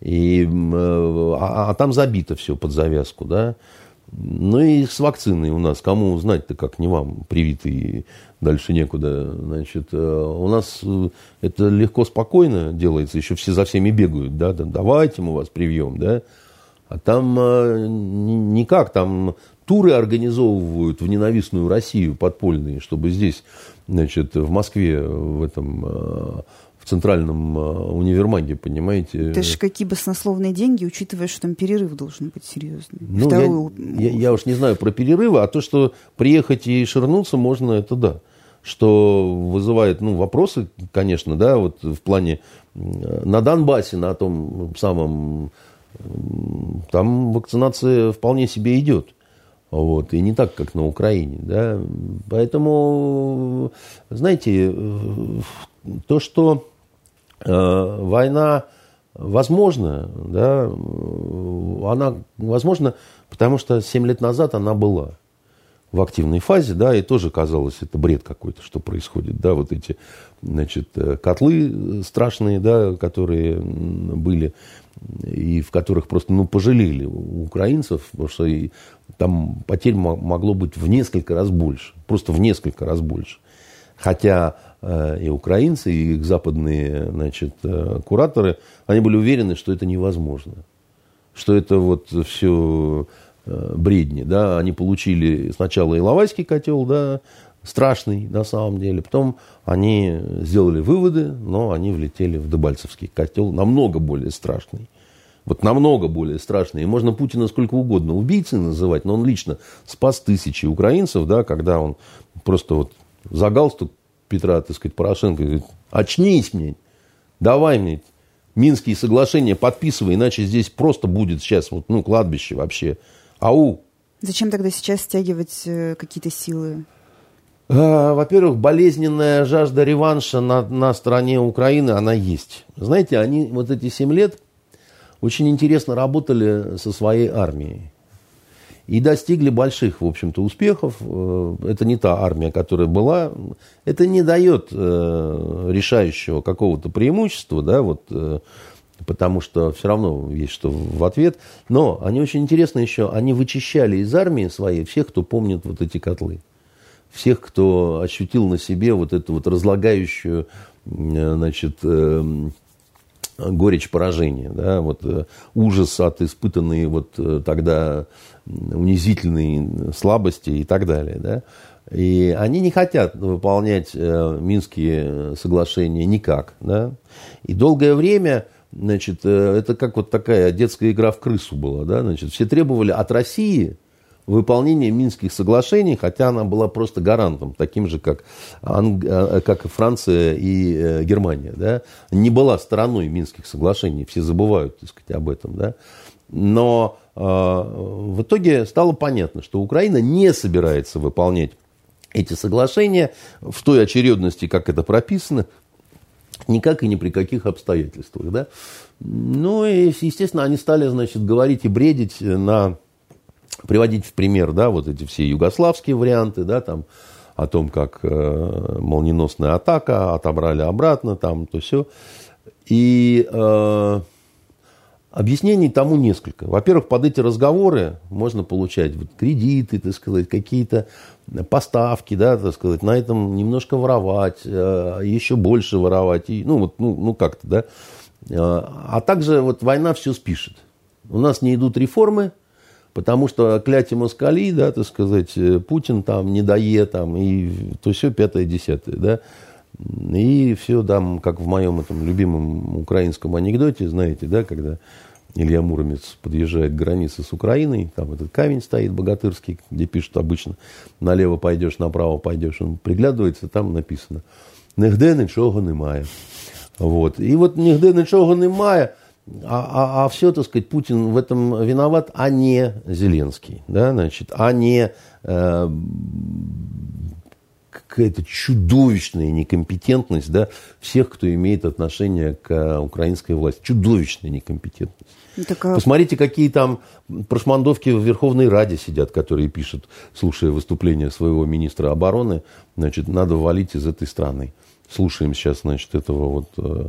и, э, а, а там забито все под завязку, да, ну и с вакциной у нас, кому узнать-то, как не вам, привитый, дальше некуда. Значит, э, у нас это легко, спокойно делается, еще все за всеми бегают, да, да давайте мы вас привьем, да. А там э, никак, там туры организовывают в ненавистную Россию подпольные, чтобы здесь, значит, в Москве, в этом э, в центральном э, универмаге, понимаете. Это же какие баснословные деньги, учитывая, что там перерыв должен быть серьезный. Ну, Вторую... я, я, я уж не знаю про перерывы, а то, что приехать и ширнуться можно, это да. Что вызывает ну, вопросы, конечно, да, вот в плане на Донбассе, на том самом там вакцинация вполне себе идет. Вот, и не так, как на Украине. Да? Поэтому, знаете, то, что э, война возможна, да, она возможна, потому что 7 лет назад она была в активной фазе, да, и тоже казалось, это бред какой-то, что происходит, да, вот эти, значит, э, котлы страшные, да, которые были и в которых просто ну, пожалели украинцев, потому что и, там потерь могло быть в несколько раз больше, просто в несколько раз больше. Хотя э, и украинцы, и их западные значит, э, кураторы, они были уверены, что это невозможно, что это вот все э, бредни. Да? Они получили сначала Иловайский котел, да, страшный на самом деле. Потом они сделали выводы, но они влетели в Дебальцевский котел, намного более страшный. Вот намного более страшный. И можно Путина сколько угодно убийцей называть, но он лично спас тысячи украинцев, да, когда он просто вот за галстук Петра, так сказать, Порошенко говорит, очнись мне, давай мне Минские соглашения подписывай, иначе здесь просто будет сейчас вот, ну, кладбище вообще. Ау! Зачем тогда сейчас стягивать э, какие-то силы? А, во-первых, болезненная жажда реванша на, на стороне Украины, она есть. Знаете, они вот эти семь лет очень интересно работали со своей армией. И достигли больших, в общем-то, успехов. Э, это не та армия, которая была. Это не дает э, решающего какого-то преимущества, да, вот, э, потому что все равно есть что в ответ. Но они очень интересно еще, они вычищали из армии своей всех, кто помнит вот эти котлы всех, кто ощутил на себе вот эту вот разлагающую, э, значит, э, горечь поражения, да, вот э, ужас от испытанной вот тогда унизительной слабости и так далее, да. И они не хотят выполнять Минские соглашения никак, да. И долгое время, значит, это как вот такая детская игра в крысу была, да, значит, все требовали от России – выполнения Минских соглашений, хотя она была просто гарантом, таким же, как, Анг... Э, как Франция и э, Германия. Да? Не была стороной Минских соглашений, все забывают так сказать, об этом. Да? Но э, в итоге стало понятно, что Украина не собирается выполнять эти соглашения в той очередности, как это прописано, никак и ни при каких обстоятельствах. Да? Ну и, естественно, они стали, значит, говорить и бредить на приводить в пример, да, вот эти все югославские варианты, да, там, о том, как э, молниеносная атака, отобрали обратно, там, то все. И э, объяснений тому несколько. Во-первых, под эти разговоры можно получать вот, кредиты, так сказать, какие-то поставки, да, так сказать, на этом немножко воровать, э, еще больше воровать, и, ну, вот, ну, ну как-то, да. Э, а также вот война все спишет. У нас не идут реформы, Потому что кляти москали, да, так сказать, э, Путин там, не дае там, и то все пятое, десятое, да. И все там, как в моем этом любимом украинском анекдоте, знаете, да, когда Илья Муромец подъезжает к границе с Украиной, там этот камень стоит богатырский, где пишут обычно, налево пойдешь, направо пойдешь, он приглядывается, там написано, нигде ничего немає. Вот. И вот нигде ничего немає, а, а, а все, так сказать, Путин в этом виноват, а не Зеленский, да, значит, а не э, какая-то чудовищная некомпетентность да, всех, кто имеет отношение к украинской власти. Чудовищная некомпетентность. Ну, так, а... Посмотрите, какие там прошмандовки в Верховной Раде сидят, которые пишут, слушая выступление своего министра обороны, значит, надо валить из этой страны. Слушаем сейчас, значит, этого вот э, Э,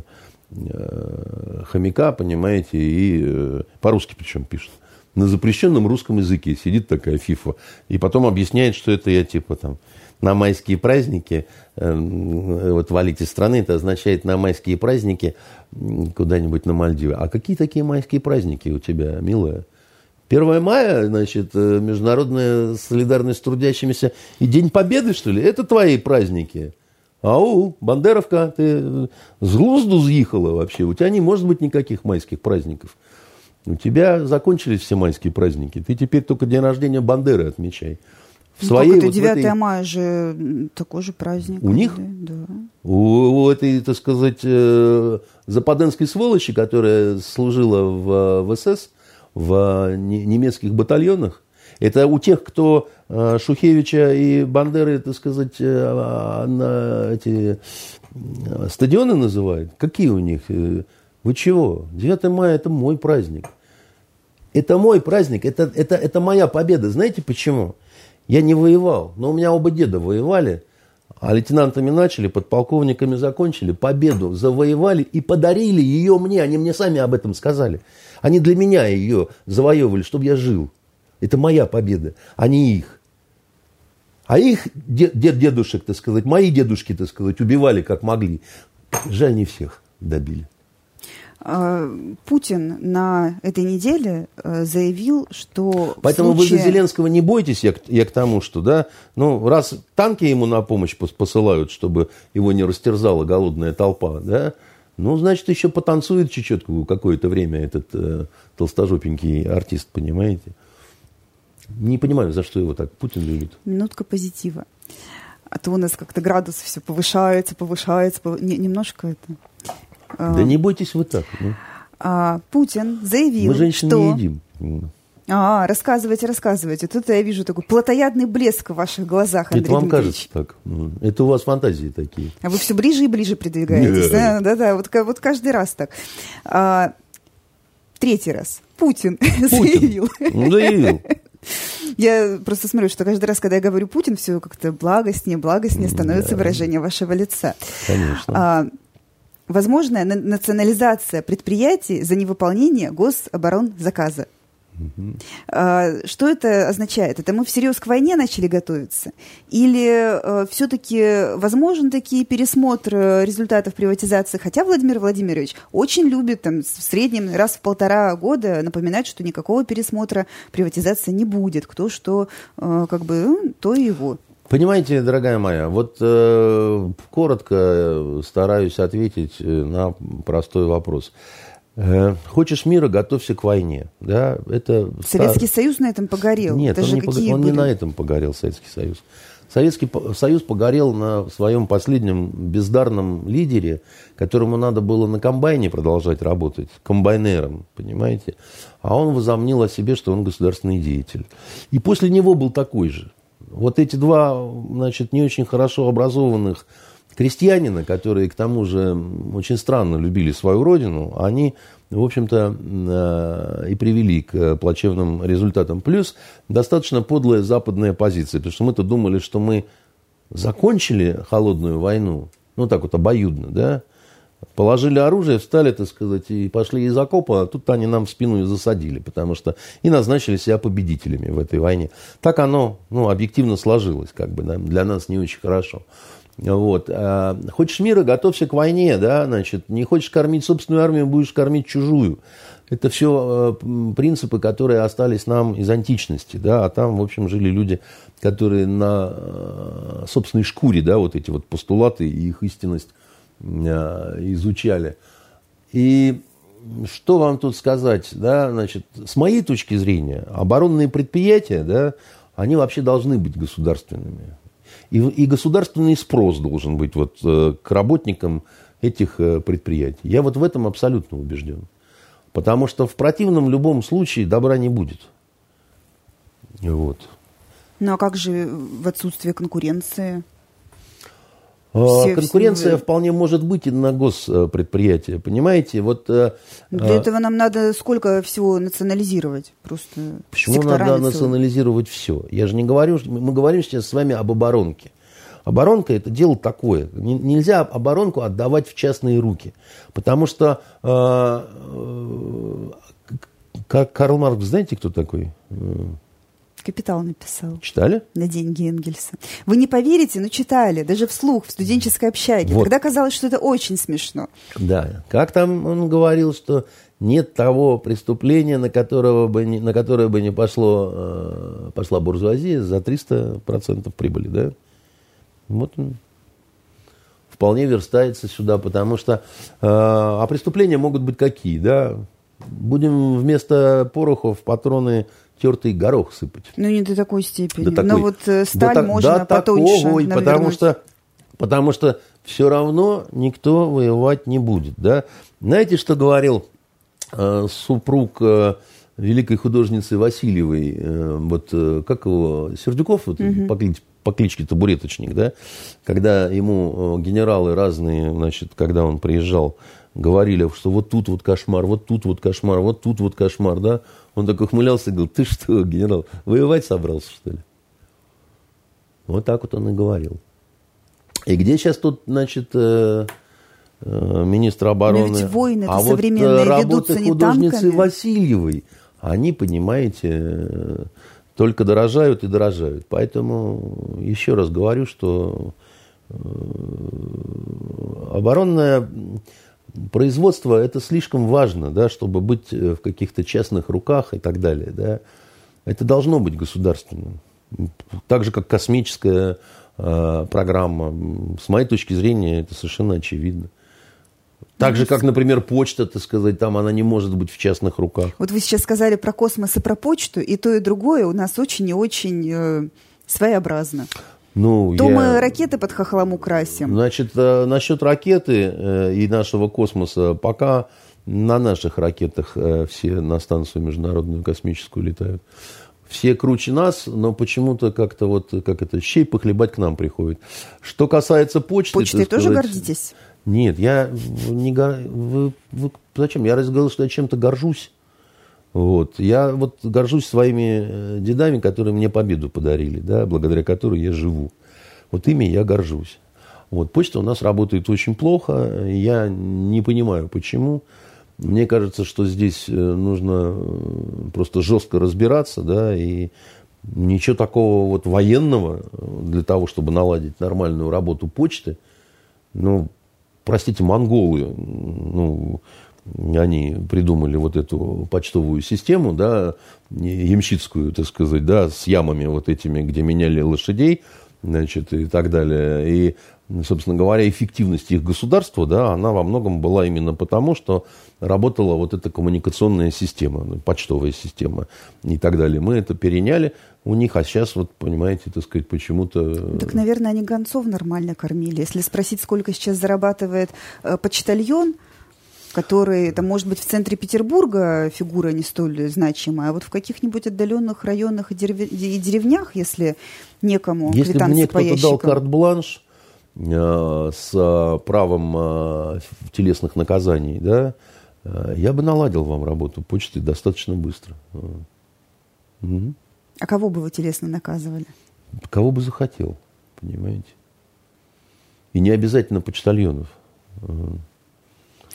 хомяка, понимаете, и э, по-русски причем пишет. На запрещенном русском языке сидит такая фифа, и потом объясняет, что это я типа там на майские праздники, э, вот валить из страны, это означает на майские праздники куда-нибудь на Мальдивы. А какие такие майские праздники у тебя, милая? 1 мая, значит, международная солидарность с трудящимися и День Победы, что ли? Это твои праздники. Ау, Бандеровка, ты с глузду съехала вообще. У тебя не может быть никаких майских праздников. У тебя закончились все майские праздники. Ты теперь только день рождения Бандеры отмечай. В ну, своей, это вот 9 этой... мая же такой же праздник. У них? Да. У, у этой, так сказать, э, западенской сволочи, которая служила в, в СС, в немецких батальонах, это у тех, кто э, Шухевича и Бандеры, так сказать, э, на эти э, стадионы называют. Какие у них? Вы чего? 9 мая – это мой праздник. Это мой праздник, это, это, это моя победа. Знаете почему? Я не воевал, но у меня оба деда воевали, а лейтенантами начали, подполковниками закончили, победу завоевали и подарили ее мне. Они мне сами об этом сказали. Они для меня ее завоевывали, чтобы я жил. Это моя победа, а не их. А их дед, дед, дедушек, так сказать, мои дедушки, так сказать, убивали как могли. Жаль, не всех добили. А, Путин на этой неделе э, заявил, что... Поэтому случае... вы за Зеленского не бойтесь, я, я к тому, что, да, ну, раз танки ему на помощь посылают, чтобы его не растерзала голодная толпа, да, ну, значит, еще потанцует чуть-чуть какое-то время этот э, толстожопенький артист, понимаете? Не понимаю, за что его так Путин любит. Минутка позитива. А то у нас как-то градус все повышается, повышается, пов... не, немножко это. А. Да а, не бойтесь вы так. Ну. А, Путин заявил, Мы женщин что... не едим. А, рассказывайте, рассказывайте. Тут я вижу такой плотоядный блеск в ваших глазах, Андрей Это вам Дмитриевич. кажется так. Это у вас фантазии такие. А вы все ближе и ближе придвигаетесь. Да-да, вот, вот каждый раз так. А, третий раз. Путин, Путин. заявил. Заявил. Я просто смотрю, что каждый раз, когда я говорю Путин, все как-то благостнее, благостнее становится да. выражение вашего лица. Конечно. А, возможная национализация предприятий за невыполнение гособоронзаказа. Угу. Что это означает? Это мы всерьез к войне начали готовиться? Или э, все-таки возможен такие пересмотр результатов приватизации? Хотя Владимир Владимирович очень любит там, в среднем раз в полтора года напоминать, что никакого пересмотра приватизации не будет. Кто что, э, как бы, ну, то и его. Понимаете, дорогая моя, вот э, коротко стараюсь ответить на простой вопрос. Э, хочешь мира, готовься к войне. Да? Это Советский стар... Союз на этом погорел. Нет, это он, не, пог... он не на этом погорел, Советский Союз. Советский Союз погорел на своем последнем бездарном лидере, которому надо было на комбайне продолжать работать, комбайнером, понимаете? А он возомнил о себе, что он государственный деятель. И после него был такой же. Вот эти два, значит, не очень хорошо образованных крестьянина, которые, к тому же, очень странно любили свою родину, они, в общем-то, э, и привели к плачевным результатам. Плюс достаточно подлая западная позиция, потому что мы-то думали, что мы закончили холодную войну, ну так вот обоюдно, да, Положили оружие, встали, так сказать, и пошли из окопа, а тут они нам в спину и засадили, потому что и назначили себя победителями в этой войне. Так оно, ну, объективно сложилось, как бы, да, для нас не очень хорошо. Вот. А, хочешь мира, готовься к войне, да, значит, не хочешь кормить собственную армию, будешь кормить чужую. Это все э, принципы, которые остались нам из античности, да, а там, в общем, жили люди, которые на э, собственной шкуре, да, вот эти вот постулаты и их истинность э, изучали. И что вам тут сказать, да, значит, с моей точки зрения, оборонные предприятия, да, они вообще должны быть государственными. И, и государственный спрос должен быть вот, э, к работникам этих э, предприятий. Я вот в этом абсолютно убежден. Потому что в противном любом случае добра не будет. Вот. Ну а как же в отсутствие конкуренции? А, все, Конкуренция все... вполне может быть и на госпредприятия, понимаете? Вот, э, Для а... этого нам надо сколько всего национализировать? Просто Почему надо национализировать все? Я же не говорю, мы говорим сейчас с вами об оборонке. Оборонка – это дело такое. Нельзя оборонку отдавать в частные руки. Потому что э, э, Карл Маркс, знаете, кто такой? «Капитал» написал. Читали? На деньги Энгельса. Вы не поверите, но читали, даже вслух, в студенческой общаге. Вот. Тогда казалось, что это очень смешно. Да. Как там он говорил, что нет того преступления, на, которого бы не, на которое бы не пошло, э, пошла буржуазия за 300% прибыли, да? Вот он вполне верстается сюда, потому что... Э, а преступления могут быть какие, да? Будем вместо порохов патроны тертый горох сыпать. Ну, не до такой степени. До такой, Но вот э, сталь до, можно до потоньше такого, потому что, потому что все равно никто воевать не будет. Да? Знаете, что говорил э, супруг э, великой художницы Васильевой, э, вот э, как его, Сердюков вот, угу. по, клич, по кличке Табуреточник, да? когда ему э, генералы разные, значит, когда он приезжал, говорили, что вот тут вот кошмар, вот тут вот кошмар, вот тут вот кошмар, да, он так ухмылялся и говорил, ты что, генерал, воевать собрался, что ли? Вот так вот он и говорил. И где сейчас тут, значит, э, э, министр обороны? Но ведь войны а вот современные работы художницы танками. Васильевой, они, понимаете, э, только дорожают и дорожают. Поэтому еще раз говорю, что э, оборонная производство это слишком важно, да, чтобы быть э, в каких-то частных руках и так далее. Да. Это должно быть государственным. Так же, как космическая э, программа. С моей точки зрения, это совершенно очевидно. Так же, как, например, почта, так сказать, там она не может быть в частных руках. Вот вы сейчас сказали про космос и про почту, и то, и другое у нас очень и очень э, своеобразно. Ну, То я... мы ракеты под хохлом украсим. Значит, э, насчет ракеты э, и нашего космоса, пока на наших ракетах э, все на станцию международную космическую летают. Все круче нас, но почему-то как-то вот, как это, щей похлебать к нам приходит. Что касается почты... Почтой тоже сказать, гордитесь? Нет, я не... Вы, вы, зачем? Я говорил, что я чем-то горжусь. Вот. Я вот горжусь своими э, дедами, которые мне победу подарили, да, благодаря которой я живу. Вот ими я горжусь. Вот. Почта у нас работает очень плохо. Я не понимаю, почему. Мне кажется, что здесь э, нужно э, просто жестко разбираться, да, и ничего такого вот военного для того, чтобы наладить нормальную работу почты, ну, простите, монголы, ну, они придумали вот эту почтовую систему, да, ямщицкую, так сказать, да, с ямами вот этими, где меняли лошадей, значит, и так далее. И собственно говоря, эффективность их государства, да, она во многом была именно потому, что работала вот эта коммуникационная система, ну, почтовая система и так далее. Мы это переняли у них, а сейчас, вот, понимаете, так сказать, почему-то... Так, наверное, они гонцов нормально кормили. Если спросить, сколько сейчас зарабатывает э, почтальон, который, там, может быть, в центре Петербурга фигура не столь значимая, а вот в каких-нибудь отдаленных районах и, деревнях, если некому Если бы мне кто-то дал карт-бланш э, с правом э, телесных наказаний, да, э, я бы наладил вам работу почты достаточно быстро. Угу. А кого бы вы телесно наказывали? Кого бы захотел, понимаете. И не обязательно почтальонов.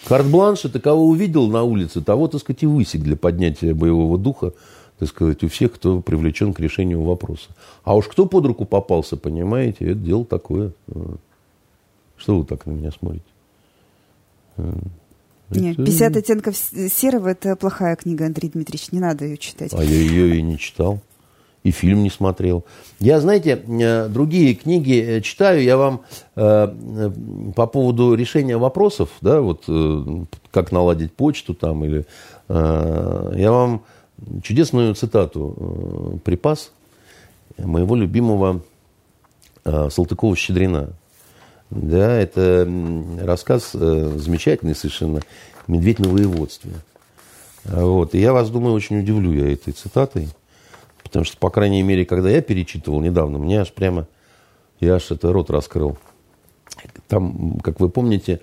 Карт-бланш – это кого увидел на улице, того, так сказать, и высек для поднятия боевого духа, так сказать, у всех, кто привлечен к решению вопроса. А уж кто под руку попался, понимаете, это дело такое. Что вы так на меня смотрите? Нет, «50 оттенков серого» – это плохая книга, Андрей Дмитриевич, не надо ее читать. А я ее и не читал и фильм не смотрел. Я, знаете, э, другие книги э, читаю, я вам э, по поводу решения вопросов, да, вот как наладить почту там или я вам чудесную цитату припас моего любимого Салтыкова-Щедрина. Да, это рассказ замечательный совершенно «Медведь на воеводстве». Вот. И я вас, думаю, очень удивлю я этой цитатой. Потому что, по крайней мере, когда я перечитывал недавно, мне аж прямо, я аж это рот раскрыл. Там, как вы помните,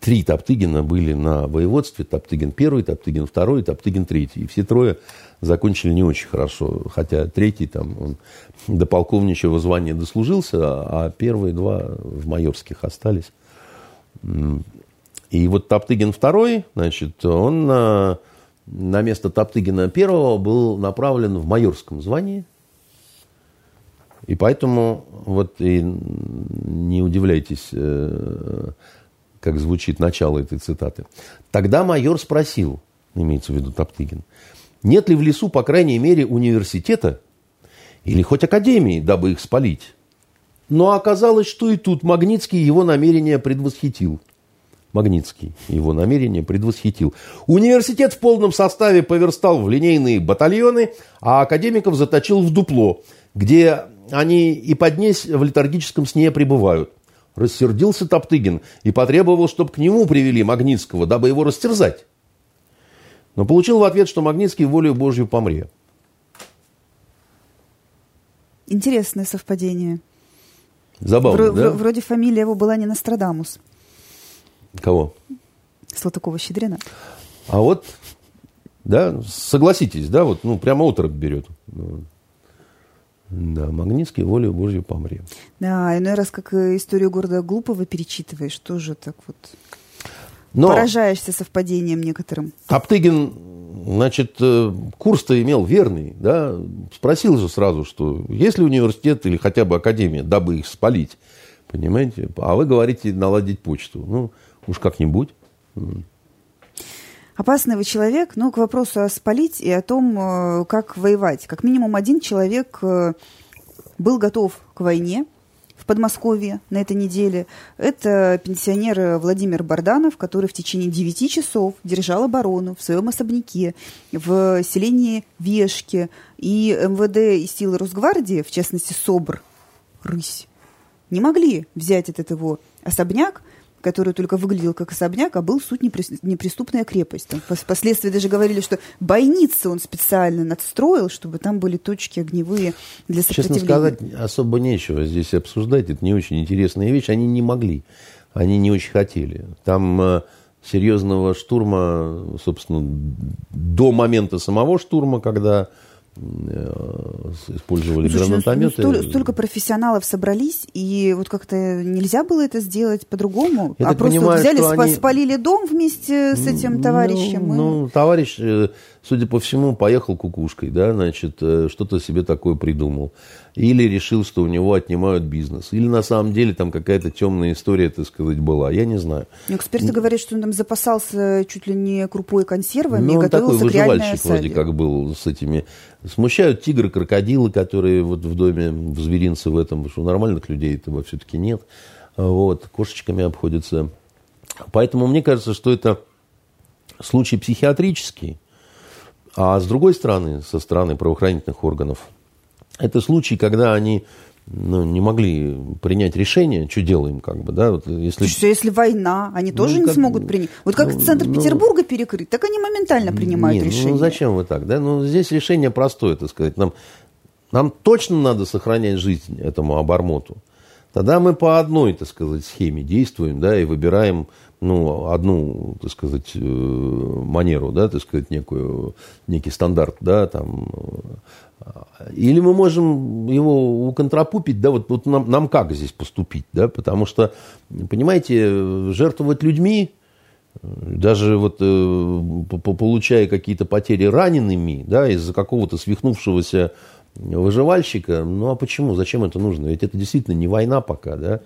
три Топтыгина были на воеводстве. Топтыгин первый, Топтыгин второй, Топтыгин третий. И все трое закончили не очень хорошо. Хотя третий там он до полковничьего звания дослужился, а первые два в майорских остались. И вот Топтыгин второй, значит, он на место Топтыгина первого был направлен в майорском звании. И поэтому вот и не удивляйтесь, э, как звучит начало этой цитаты. Тогда майор спросил, имеется в виду Топтыгин, нет ли в лесу, по крайней мере, университета или хоть академии, дабы их спалить. Но оказалось, что и тут Магнитский его намерение предвосхитил – Магнитский его намерение предвосхитил. Университет в полном составе поверстал в линейные батальоны, а академиков заточил в дупло, где они и поднесь в летаргическом сне пребывают. Рассердился Топтыгин и потребовал, чтобы к нему привели Магнитского, дабы его растерзать. Но получил в ответ, что Магнитский волею Божью помре. Интересное совпадение. Забавно, Вро- да? Вроде фамилия его была не Нострадамус. Кого? Салтыкова-Щедрина. А вот, да, согласитесь, да, вот, ну, прямо отрок берет. Да, Магнитский волю Божью помре. Да, иной раз, как историю города Глупого перечитываешь, тоже так вот Но поражаешься совпадением некоторым. Топтыгин, значит, э, курс-то имел верный, да, спросил же сразу, что есть ли университет или хотя бы академия, дабы их спалить, понимаете, а вы говорите наладить почту. Ну, Уж как-нибудь. Опасный вы человек, но к вопросу о спалить и о том, э, как воевать. Как минимум один человек э, был готов к войне в Подмосковье на этой неделе. Это пенсионер Владимир Барданов, который в течение 9 часов держал оборону в своем особняке в селении Вешки. И МВД и силы Росгвардии, в частности СОБР, Рысь, не могли взять этот его особняк, который только выглядел как особняк, а был суть неприступная крепость. Там впоследствии даже говорили, что бойницы он специально надстроил, чтобы там были точки огневые для сопротивления. Честно сказать, особо нечего здесь обсуждать. Это не очень интересная вещь. Они не могли. Они не очень хотели. Там э, серьезного штурма, собственно, до момента самого штурма, когда использовали Слушай, гранатометы. Ну, столь, столько профессионалов собрались, и вот как-то нельзя было это сделать по-другому? А просто понимаю, взяли, спа- они... спалили дом вместе с этим товарищем? Ну, и... ну, товарищ, э, судя по всему, поехал кукушкой, да, значит, э, что-то себе такое придумал. Или решил, что у него отнимают бизнес. Или на самом деле там какая-то темная история, так сказать, была. Я не знаю. Эксперты говорят, что он там запасался чуть ли не крупой консервами ну, готовился такой к реальной выживальщик вроде как был с этими Смущают тигры, крокодилы, которые вот в доме в зверинце в этом, что нормальных людей этого все-таки нет. вот, кошечками обходится. Поэтому мне кажется, что это случай психиатрический, а с другой стороны, со стороны правоохранительных органов, это случай, когда они ну, не могли принять решение, что делаем, как бы, да, вот если... Что, если война, они ну, тоже как, не смогут принять. Вот как ну, центр ну, Петербурга перекрыть, так они моментально принимают нет, решение. Ну, зачем вы так, да? Ну, здесь решение простое, так сказать. Нам, нам точно надо сохранять жизнь этому обормоту. Тогда мы по одной, так сказать, схеме действуем, да, и выбираем, ну, одну, так сказать, э, манеру, да, так сказать, некую, некий стандарт, да, там, или мы можем его уконтрапупить, да, вот, вот нам, нам как здесь поступить, да, потому что, понимаете, жертвовать людьми, даже вот э, получая какие-то потери ранеными, да, из-за какого-то свихнувшегося выживальщика, ну а почему, зачем это нужно? Ведь это действительно не война пока, да,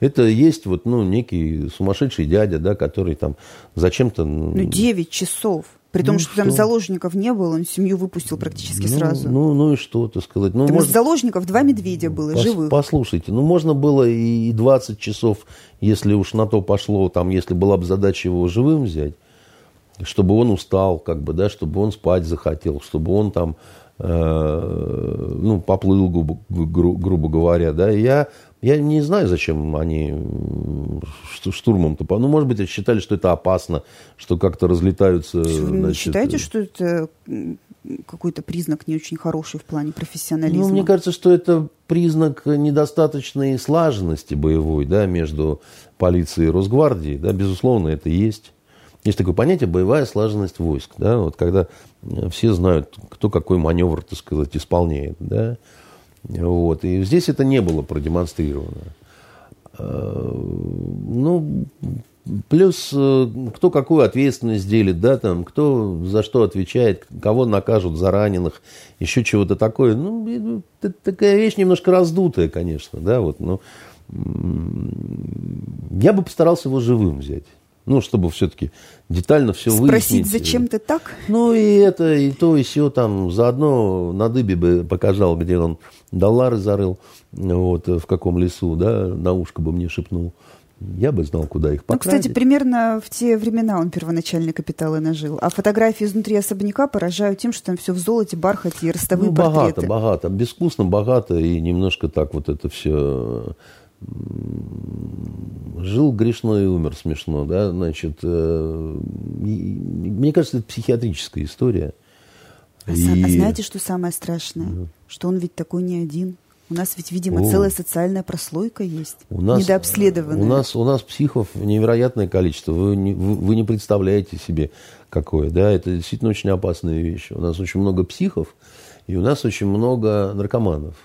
это есть вот, ну, некий сумасшедший дядя, да, который там зачем-то... Ну, 9 часов. При том, ну, что, что там заложников не было, он семью выпустил практически ну, сразу. Ну, ну и что, так сказать. Ну, там может... из заложников два медведя было, Пос, живых. Послушайте, ну можно было и 20 часов, если уж на то пошло, там, если была бы задача его живым взять, чтобы он устал, как бы, да, чтобы он спать захотел, чтобы он там, ну, поплыл, грубо, грубо говоря, да. Я я не знаю, зачем они штурмом-то... Ну, может быть, считали, что это опасно, что как-то разлетаются... Вы значит... считаете, что это какой-то признак не очень хороший в плане профессионализма? Ну, мне кажется, что это признак недостаточной слаженности боевой, да, между полицией и Росгвардией, да, безусловно, это есть. Есть такое понятие боевая слаженность войск, да, вот когда все знают, кто какой маневр, так сказать, исполняет, да, вот. И здесь это не было продемонстрировано. Э, ну, плюс э, кто какую ответственность делит, да, там, кто за что отвечает, кого накажут за раненых, еще чего-то такое. Ну, это такая вещь немножко раздутая, конечно, да, вот, но я бы постарался его живым взять. Ну, чтобы все-таки детально все Спросить, выяснить. Спросить, зачем ты так? Ну, и это, и то, и все там. Заодно на дыбе бы показал, где он доллары зарыл, вот, в каком лесу, да, на ушко бы мне шепнул. Я бы знал, куда их покрадить. Ну, кстати, примерно в те времена он первоначальный капитал и нажил. А фотографии изнутри особняка поражают тем, что там все в золоте, бархате и ростовые ну, богато, портреты. богато, безвкусно, богато и немножко так вот это все жил грешно и умер смешно, да, значит, э, мне кажется, это психиатрическая история. А, и... а знаете, что самое страшное? Да. Что он ведь такой не один. У нас ведь, видимо, О. целая социальная прослойка есть, у нас, недообследованная. У нас, у нас психов невероятное количество. Вы не, вы, вы не представляете себе, какое. Да? Это действительно очень опасная вещь. У нас очень много психов, и у нас очень много наркоманов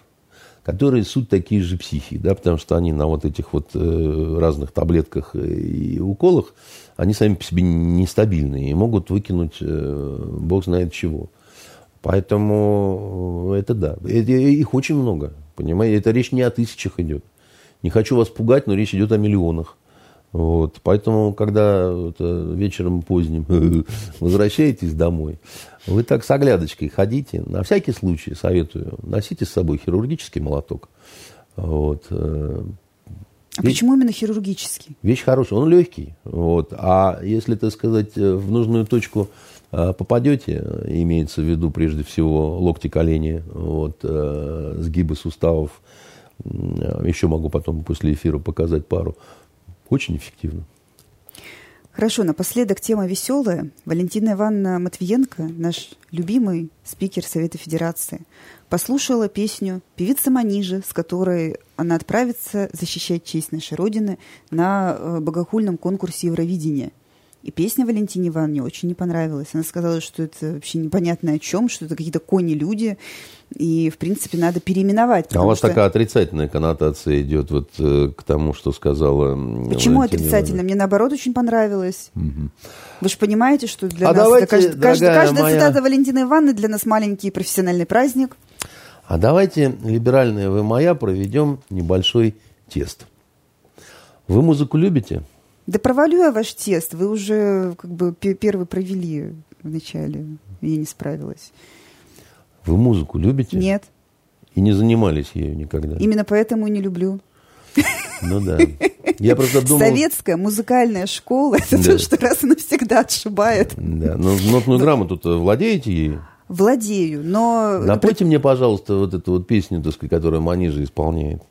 которые суть такие же психи, да, потому что они на вот этих вот э, разных таблетках и уколах, они сами по себе нестабильные и могут выкинуть э, бог знает чего. Поэтому это да. Их очень много, понимаете? Это речь не о тысячах идет. Не хочу вас пугать, но речь идет о миллионах. Вот. Поэтому, когда это, вечером поздним возвращаетесь домой, вы так с оглядочкой ходите. На всякий случай советую, носите с собой хирургический молоток. Вот. Э, а вещь, почему именно хирургический? Вещь хорошая, он легкий. Вот. А если, так сказать, в нужную точку э, попадете, имеется в виду прежде всего локти, колени, вот, э, сгибы суставов, еще могу потом после эфира показать пару, очень эффективно. Хорошо, напоследок тема веселая. Валентина Ивановна Матвиенко, наш любимый спикер Совета Федерации, послушала песню певицы Манижи, с которой она отправится защищать честь нашей Родины на э, богохульном конкурсе Евровидения. И песня Валентине Ивановне очень не понравилась. Она сказала, что это вообще непонятно о чем, что это какие-то кони-люди, и, в принципе, надо переименовать. А у вас что... такая отрицательная коннотация идет вот э, к тому, что сказала Почему Валентина отрицательно? Мне, наоборот, очень понравилось. Угу. Вы же понимаете, что для а нас давайте, кажд... каждая, каждая моя... цитата Валентины Ивановны для нас маленький профессиональный праздник. А давайте, либеральная вы моя, проведем небольшой тест. Вы музыку любите? Да провалю я ваш тест. Вы уже как бы первый провели вначале. Я не справилась. Вы музыку любите? Нет. И не занимались ею никогда? Именно поэтому и не люблю. Ну да. Я просто думал... Советская музыкальная школа, это да. то, что раз и навсегда отшибает. Да, но нотную грамоту-то владеете ей? Владею, но... Напойте мне, пожалуйста, вот эту вот песню, так сказать, которую Манижа исполняет.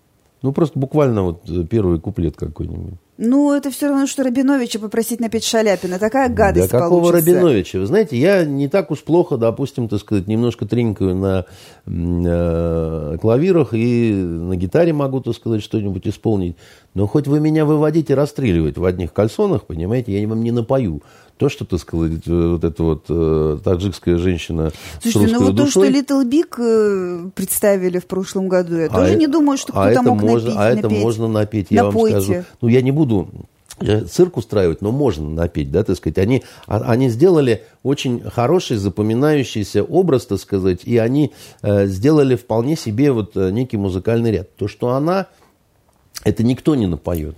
Ну, просто буквально вот первый куплет какой-нибудь. Ну, это все равно, что Рабиновича попросить напеть Шаляпина. Такая гадость Да какого получится. Рабиновича? Вы знаете, я не так уж плохо, допустим, так сказать, немножко тринкаю на э, клавирах и на гитаре могу, так сказать, что-нибудь исполнить. Но хоть вы меня выводите расстреливать в одних кальсонах, понимаете, я вам не напою то, что, так сказать, вот эта вот э, таджикская женщина Слушайте, ну вот душой, то, что Little Big э, представили в прошлом году, я а тоже это, не думаю, что а кто-то это мог можно, напеть, А это напеть. можно напеть, я Напойте. вам скажу. Ну, я не буду цирк устраивать, но можно напеть, да, так сказать. Они, а- они сделали очень хороший, запоминающийся образ, так сказать, и они э, сделали вполне себе вот э, некий музыкальный ряд. То, что она, это никто не напоет.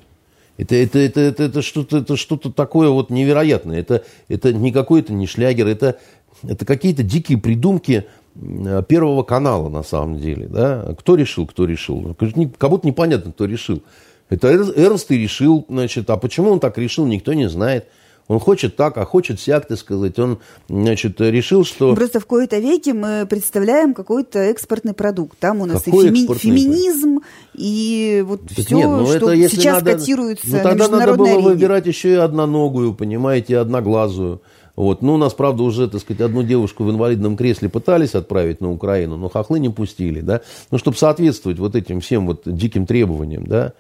Это, это, это, это, это что-то это что-то такое вот невероятное. Это, это не какой-то не шлягер, это, это какие-то дикие придумки э, Первого канала на самом деле. Да? Кто решил, кто решил? Как будто непонятно, кто решил. Это Эр- Эрнст и решил, значит, а почему он так решил, никто не знает. Он хочет так, а хочет сяк, так сказать. Он, значит, решил, что... Просто в кои-то веке мы представляем какой-то экспортный продукт. Там у нас Какой и феми- феминизм, и вот Так все, нет, ну что это если сейчас надо- котируется ну, на тогда надо международной было арене. выбирать еще и одноногую, понимаете, и одноглазую. Вот. Ну, у нас, правда, уже, так сказать, одну девушку в инвалидном кресле пытались отправить на Украину, но хохлы не пустили, да. Ну, чтобы соответствовать вот этим всем вот диким требованиям, да.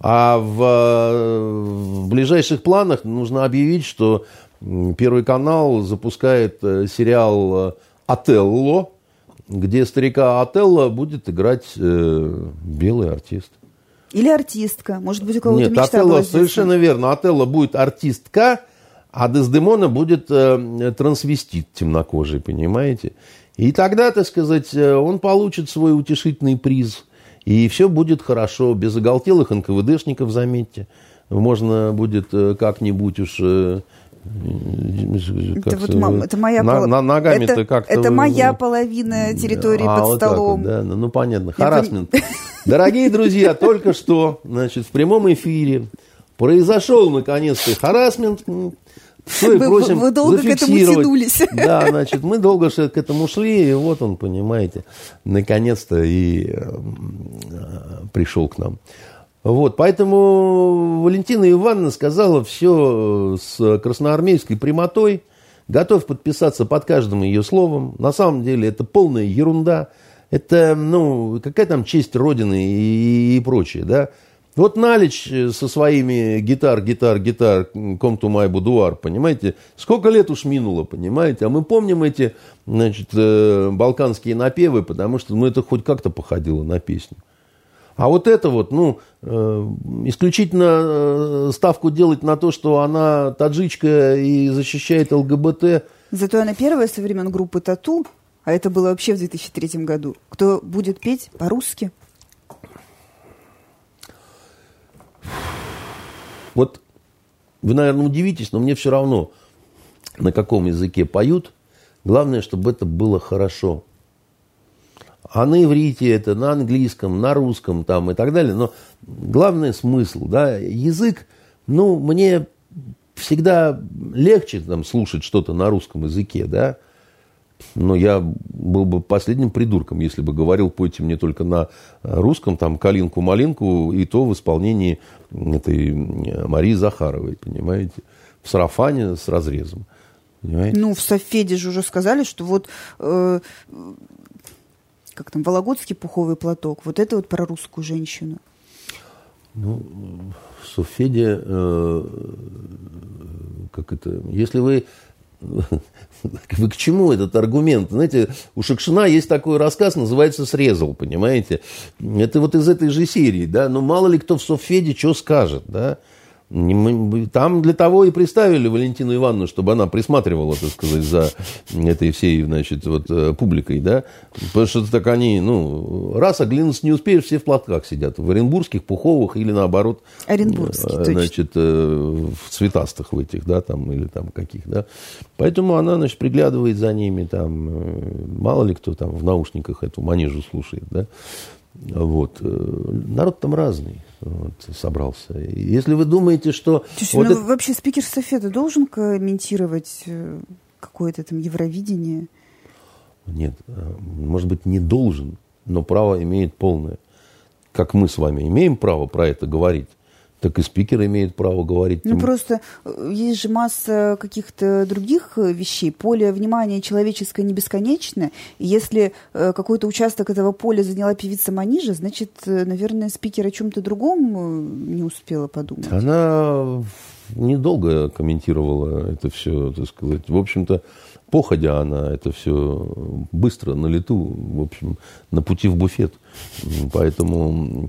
А в, в ближайших планах нужно объявить, что Первый канал запускает э, сериал э, «Отелло», где старика Отелло будет играть э, белый артист. Или артистка. Может быть, у кого-то Нет, мечта Отелло, была совершенно верно. Отелло будет артистка, а Дездемона будет э, трансвестит темнокожий, понимаете? И тогда, так сказать, э, он получит свой утешительный приз. И все будет хорошо, без оголтелых НКВДшников, заметьте. Можно будет э, как-нибудь уж... э, Это, как вот, это, мам, это моя на- на- ногами-то это, как-то это моя половина территории а, под вот столом. вот, да, ну, ну, понятно. Харасмент. Дорогие друзья, только что, значит, в прямом эфире произошел, наконец-то, харасмент. Что и Вы- просим вы долго к этому тянулись. Да, значит, мы долго к этому шли, и вот он, понимаете, наконец-то и э, э, пришел к нам. Вот, поэтому Валентина Ивановна сказала все с красноармейской прямотой, готов подписаться под каждым ее словом. На самом деле это полная ерунда. Это, ну, какая там честь Родины и, и прочее, да. Вот Налич со своими гитар, гитар, гитар, come to my boudoir, понимаете, сколько лет уж минуло, понимаете, а мы помним эти, значит, э, балканские напевы, потому что, ну, это хоть как-то походило на песню. А вот это вот, ну, э, исключительно э, ставку делать на то, что она таджичка и защищает ЛГБТ, Зато она первая со времен группы Тату, а это было вообще в 2003 году, кто будет петь по-русски. Вот вы, наверное, удивитесь, но мне все равно, на каком языке поют. Главное, чтобы это было хорошо. А на иврите это, на английском, на русском там и так далее. Но главный смысл, да, язык, ну, мне всегда легче там слушать что-то на русском языке, да. Но я был бы последним придурком, если бы говорил, пойте мне только на русском, там, калинку-малинку, и то в исполнении этой Марии Захаровой, понимаете, в сарафане с разрезом. Понимаете? Ну, в Софеде же уже сказали, что вот э, как там, Вологодский пуховый платок, вот это вот про русскую женщину. Ну, в Софеде, э, как это, если вы, вы к чему этот аргумент? Знаете, у Шекшина есть такой рассказ, называется «Срезал», понимаете? Это вот из этой же серии, да, но мало ли кто в Софеде что скажет, да. Там для того и приставили Валентину Ивановну, чтобы она присматривала, так сказать, за этой всей, значит, вот э, публикой, да. Потому что так они, ну, раз оглянуться не успеешь, все в платках сидят. В оренбургских, пуховых или наоборот. Оренбургских, э, точно. Значит, э, в цветастых в этих, да, там, или там каких, да. Поэтому она, значит, приглядывает за ними, там, мало ли кто там в наушниках эту манежу слушает, да. Вот. Народ там разный вот, собрался. Если вы думаете, что... То есть, вот ну, это... вообще спикер Софета должен комментировать какое-то там Евровидение? Нет, может быть, не должен, но право имеет полное. Как мы с вами имеем право про это говорить, так и спикер имеет право говорить. Ну, просто э, есть же масса каких-то других э, вещей. Поле внимания человеческое не бесконечно. И если э, какой-то участок этого поля заняла певица Манижа, значит, наверное, спикер о чем-то другом не успела подумать. Она недолго комментировала это все, так сказать. В общем-то, походя она это все быстро, на лету, в общем, на пути в буфет. Поэтому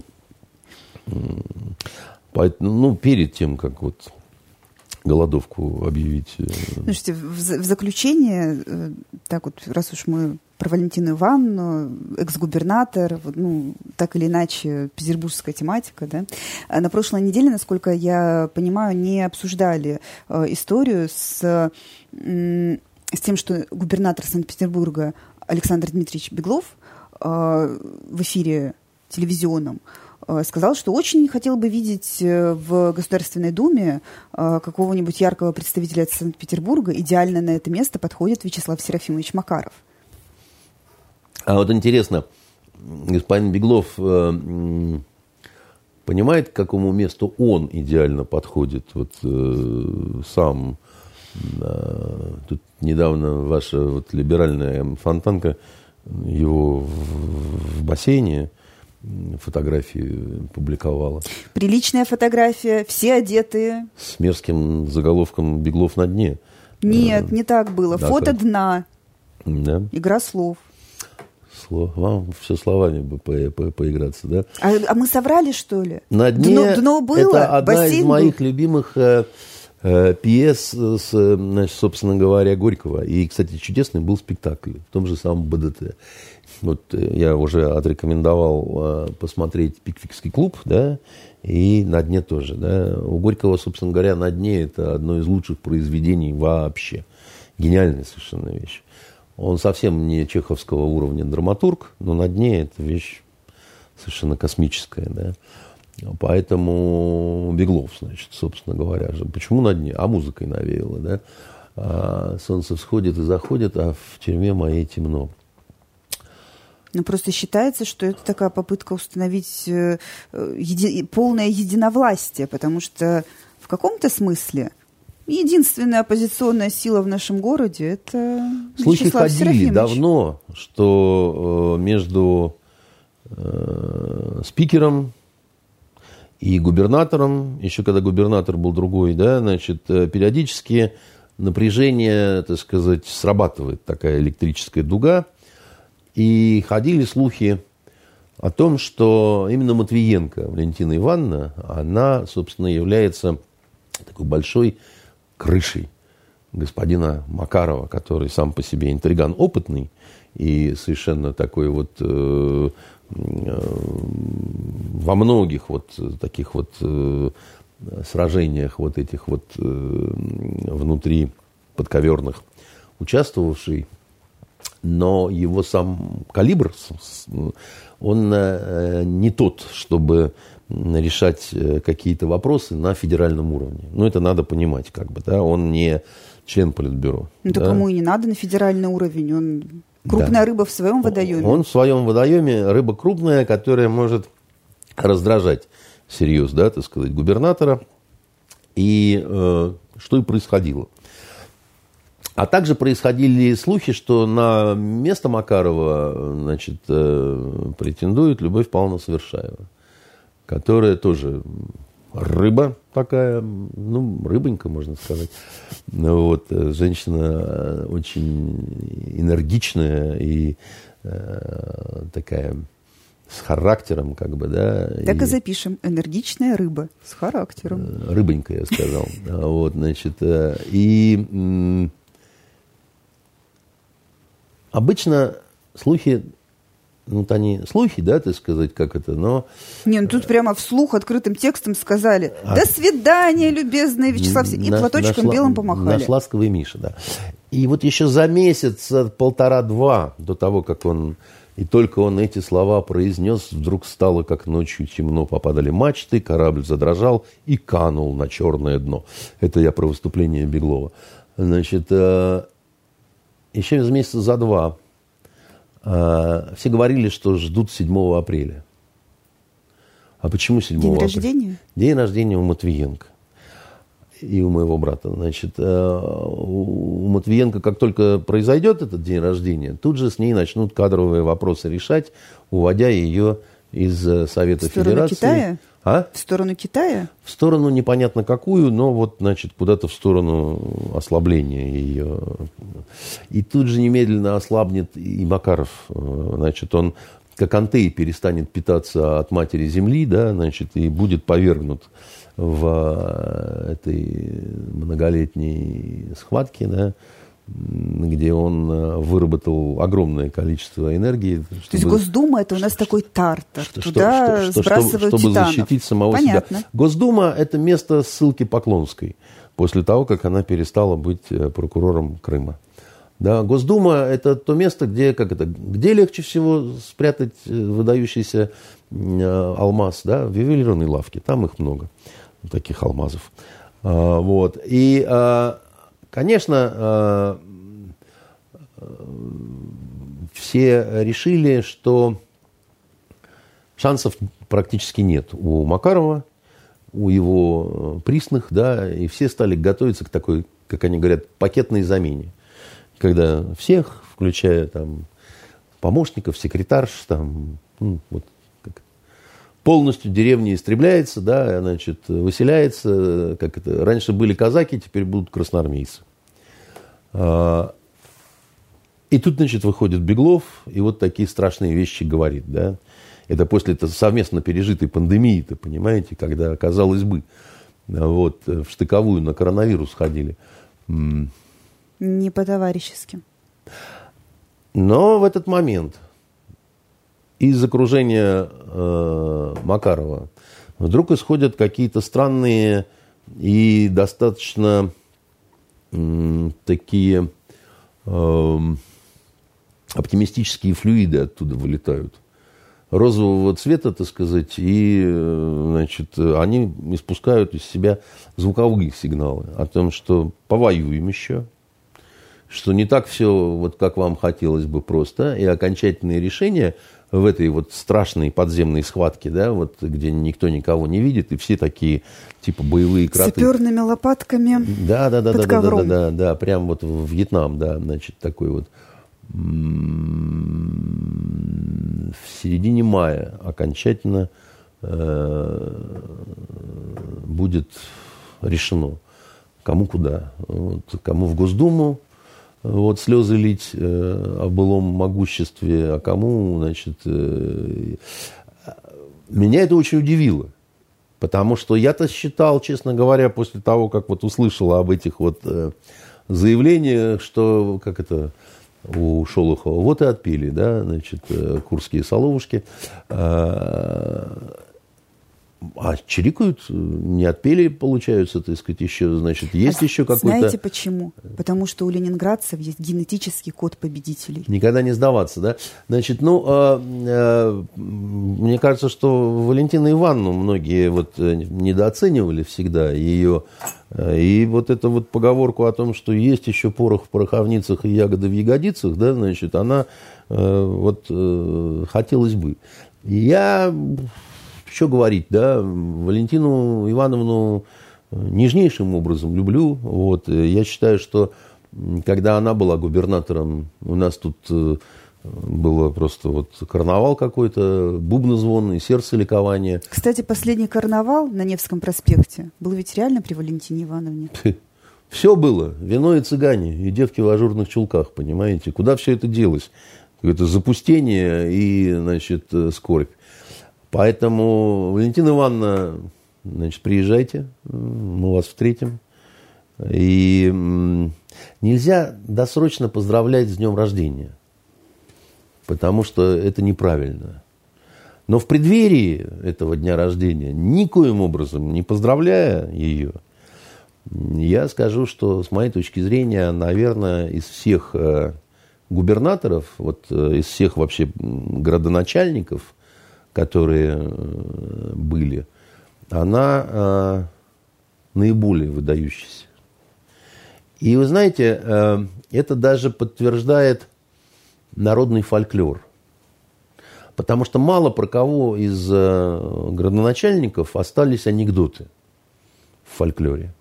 Поэтому, ну, перед тем, как вот голодовку объявить. Э, Слушайте, в, в заключение, э, так вот, раз уж мы про Валентину Ивановну, экс-губернатор, ну, так или иначе, петербургская тематика, да. А на прошлой неделе, насколько я понимаю, не обсуждали э, историю с, э, с тем, что губернатор Санкт-Петербурга Александр Дмитриевич Беглов э, в эфире телевизионном Э, сказал, что очень хотел бы видеть э, в Государственной Думе э, какого-нибудь яркого представителя Санкт-Петербурга. Идеально на это место подходит Вячеслав Серафимович Макаров. А вот интересно, господин Беглов понимает, к какому месту он идеально подходит? Вот сам тут недавно ваша вот либеральная фонтанка его в бассейне – фотографии публиковала. Приличная фотография, все одетые. С мерзким заголовком «Беглов на дне». Нет, не так было. Да, Фото как? дна. Да. Игра слов. Слов. Вам все словами бы по по поиграться, да? А, а мы соврали, что ли? На дне дно, дно было, это одна из моих был. любимых э, э, пьес, с, значит, собственно говоря, Горького. И, кстати, чудесный был спектакль в том же самом БДТ. Вот э, я уже отрекомендовал э, посмотреть «Пиквикский клуб», да, и «На дне» тоже, да. У Горького, собственно говоря, «На дне» – это одно из лучших произведений вообще. Гениальная совершенно вещь. Он совсем не чеховского уровня драматург, но «На дне» – это вещь совершенно космическая, да. Поэтому Беглов, значит, собственно говоря. Почему на дне? А музыкой навеяло, да. А солнце всходит и заходит, а в тюрьме моей темно. Ну, просто считается, что это такая попытка установить э, еди, полное единовластие, потому что в каком-то смысле единственная оппозиционная сила в нашем городе – это Слухи Вячеслав ходили Серафимович. давно, что э, между э, спикером и губернатором, еще когда губернатор был другой, да, значит, э, периодически напряжение, так сказать, срабатывает такая электрическая дуга – и ходили слухи о том, что именно Матвиенко, Валентина Ивановна, она, собственно, является такой большой крышей господина Макарова, который сам по себе интриган опытный и совершенно такой вот э, во многих вот таких вот э, сражениях вот этих вот э, внутри подковерных участвовавший но его сам калибр, он э, не тот, чтобы решать э, какие-то вопросы на федеральном уровне. Ну, это надо понимать, как бы, да, он не член политбюро. Ну, да. кому и не надо на федеральный уровень, он крупная да. рыба в своем водоеме. Он в своем водоеме рыба крупная, которая может раздражать всерьез, да, так сказать, губернатора. И э, что и происходило. А также происходили слухи, что на место Макарова значит, э, претендует Любовь Павловна Совершаева, которая тоже рыба такая, ну, рыбонька, можно сказать. Вот, э, женщина э, очень энергичная и э, такая с характером, как бы, да. Так и, и запишем. Энергичная рыба с характером. Рыбонька, я сказал. Вот, значит, и Обычно слухи, ну, они слухи, да, так сказать, как это, но... Не, ну тут прямо вслух открытым текстом сказали а... «До свидания, любезный Вячеслав!» И наш, платочком наш, белым помахали. Наш ласковый Миша, да. И вот еще за месяц, полтора-два до того, как он И только он эти слова произнес, вдруг стало, как ночью темно, попадали мачты, корабль задрожал и канул на черное дно. Это я про выступление Беглова. Значит, э, еще из месяца за два э, все говорили, что ждут 7 апреля. А почему 7 День апреля? рождения? День рождения у Матвиенко и у моего брата. Значит, э, у Матвиенко, как только произойдет этот день рождения, тут же с ней начнут кадровые вопросы решать, уводя ее из э, Совета Федерации. Китая? А? В сторону Китая? В сторону непонятно какую, но вот, значит, куда-то в сторону ослабления ее. И тут же немедленно ослабнет и Макаров. Э, значит, он как антей перестанет питаться от матери земли, да, значит, и будет повергнут в этой многолетней схватке, да, где он э, выработал огромное количество энергии. Чтобы, То есть Госдума это у нас такой тартар. что, Туда что, что, сбрасывают чтобы, чтобы защитить самого Понятно. себя. Госдума – это место ссылки Поклонской после того, как она перестала быть прокурором Крыма. Да, Госдума – это то место, где, как это, где легче всего спрятать выдающийся алмаз, да, в ювелирной лавке, там их много, таких алмазов. Вот. И, конечно, а, все решили, что шансов практически нет у Макарова, у его присных, да, и все стали готовиться к такой, как они говорят, пакетной замене. Когда всех, включая там помощников, секретарш, там, ну, вот, полностью деревня истребляется, да, значит, выселяется, как это, раньше были казаки, теперь будут красноармейцы. А, И тут, значит, выходит Беглов и вот такие страшные вещи говорит, да. Это после -то совместно пережитой пандемии-то, понимаете, когда, казалось бы, вот, в штыковую на коронавирус ходили. Не по-товарищески. Но в этот момент из окружения э, Макарова вдруг исходят какие-то странные и достаточно м, такие эм, оптимистические флюиды оттуда вылетают. Розового цвета, так сказать, и э, значит, они испускают из себя звуковые сигналы о том, что повоюем еще, что не так все, вот как вам хотелось бы просто, и окончательные решения в этой вот страшной подземной схватке, да, вот где никто никого не видит, и все такие типа боевые кроты. саперными лопатками. Да, да, да, да, да, да, да, да, да, прям вот в Вьетнам, да, значит, такой вот в середине мая окончательно э, будет решено, кому куда. Вот, кому в Госдуму вот, слезы лить э, о былом могуществе, а кому, значит, э, меня это очень удивило. Потому что я-то считал, честно говоря, после того, как вот услышал об этих вот э, заявлениях, что, как это, у Шолохова, вот и отпили, да, значит, э, курские соловушки. А, а чирикают, не отпели, получаются, так сказать, еще, значит, есть А еще какой-то... Знаете почему? Потому что у ленинградцев есть генетический код победителей. Никогда не сдаваться, да? Значит, ну, э, э, мне кажется, что Валентину Ивановну многие вот э, недооценивали всегда ее. Э, И вот эту вот поговорку о том, что есть еще порох в пороховницах и ягоды в ягодицах, да, значит, она э, вот э, хотелось бы. Я, что говорить, да, Валентину Ивановну нежнейшим образом люблю. Вот. Э, Я считаю, что когда она была губернатором, у нас тут э, было просто вот карнавал какой-то, бубнозвон и сердце ликование. Кстати, последний карнавал на Невском проспекте был ведь реально при Валентине Ивановне. Все было. Вино и цыгане, и девки в ажурных чулках, понимаете? Куда все это делось? Это запустение и, значит, э, скорбь. Поэтому, Валентина Ивановна, значит, приезжайте, мы вас встретим. И нельзя досрочно поздравлять с днем рождения, потому что это неправильно. Но в преддверии этого дня рождения, никоим образом не поздравляя ее, я скажу, что с моей точки зрения, наверное, из всех э, губернаторов, вот э, из всех вообще градоначальников, которые э, были, она э, наиболее выдающаяся. И вы знаете, э, это даже подтверждает народный фольклор. Потому что мало про кого из градоначальников остались анекдоты в фольклоре.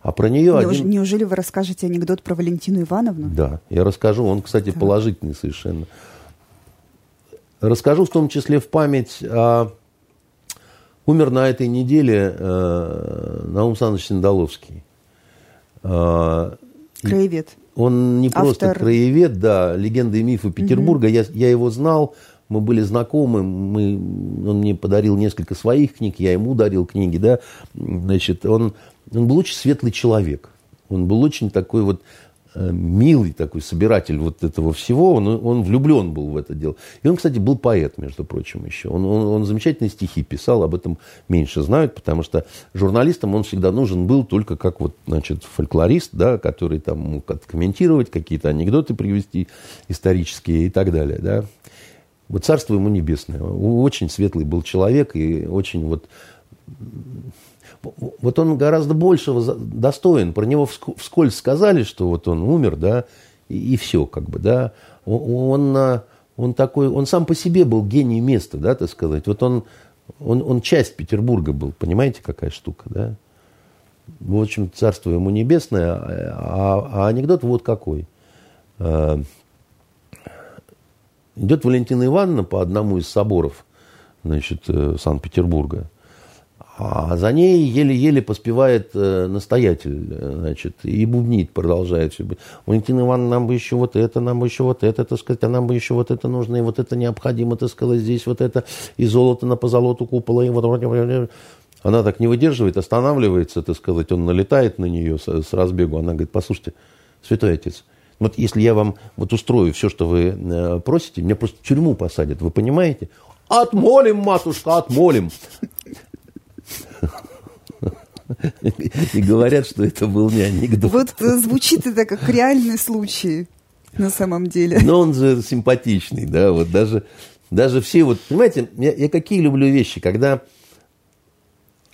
А про нее Неуж, один... Неужели вы расскажете анекдот про Валентину Ивановну? Да, я расскажу. Он, кстати, так. положительный совершенно. Расскажу в том числе в память о... Умер на этой неделе э, Наум Александрович Синдаловский. Э, краевед. Он не просто Автор... краевед, да, легенды и мифы Петербурга. Угу. Я, я его знал, мы были знакомы, мы, он мне подарил несколько своих книг, я ему дарил книги, да. Значит, он, он был очень светлый человек. Он был очень такой вот милый такой собиратель вот этого всего, он, он влюблен был в это дело. И он, кстати, был поэт, между прочим, еще. Он, он, он замечательные стихи писал, об этом меньше знают, потому что журналистам он всегда нужен был только как вот, значит, фольклорист, да, который там мог комментировать, какие-то анекдоты привести исторические и так далее, да. Вот царство ему небесное. Очень светлый был человек и очень вот вот он гораздо большего достоин. Про него вскользь сказали, что вот он умер, да, и, и все, как бы, да. Он, он, он такой, он сам по себе был гений места, да, так сказать. Вот он, он, он часть Петербурга был, понимаете, какая штука, да. В общем, царство ему небесное, а, а анекдот вот какой. А, идет Валентина Ивановна по одному из соборов, значит, э, Санкт-Петербурга – а за ней еле-еле поспевает э, настоятель, э, значит, и бубнит, продолжает. Валентина Ивановна, нам бы еще вот это, нам бы еще вот это, так сказать, а нам бы еще вот это нужно, и вот это необходимо, так сказать, здесь вот это, и золото на позолоту купола, и вот... Она так не выдерживает, останавливается, так сказать, он налетает на нее с, с разбегу. Она говорит, послушайте, святой отец, вот если я вам вот устрою все, что вы э, просите, меня просто в тюрьму посадят, вы понимаете? Отмолим, матушка, отмолим. И говорят, что это был не анекдот. Вот э, звучит это как реальный случай на самом деле. Но он же симпатичный, да, вот даже, даже все вот, понимаете, я, я какие люблю вещи, когда...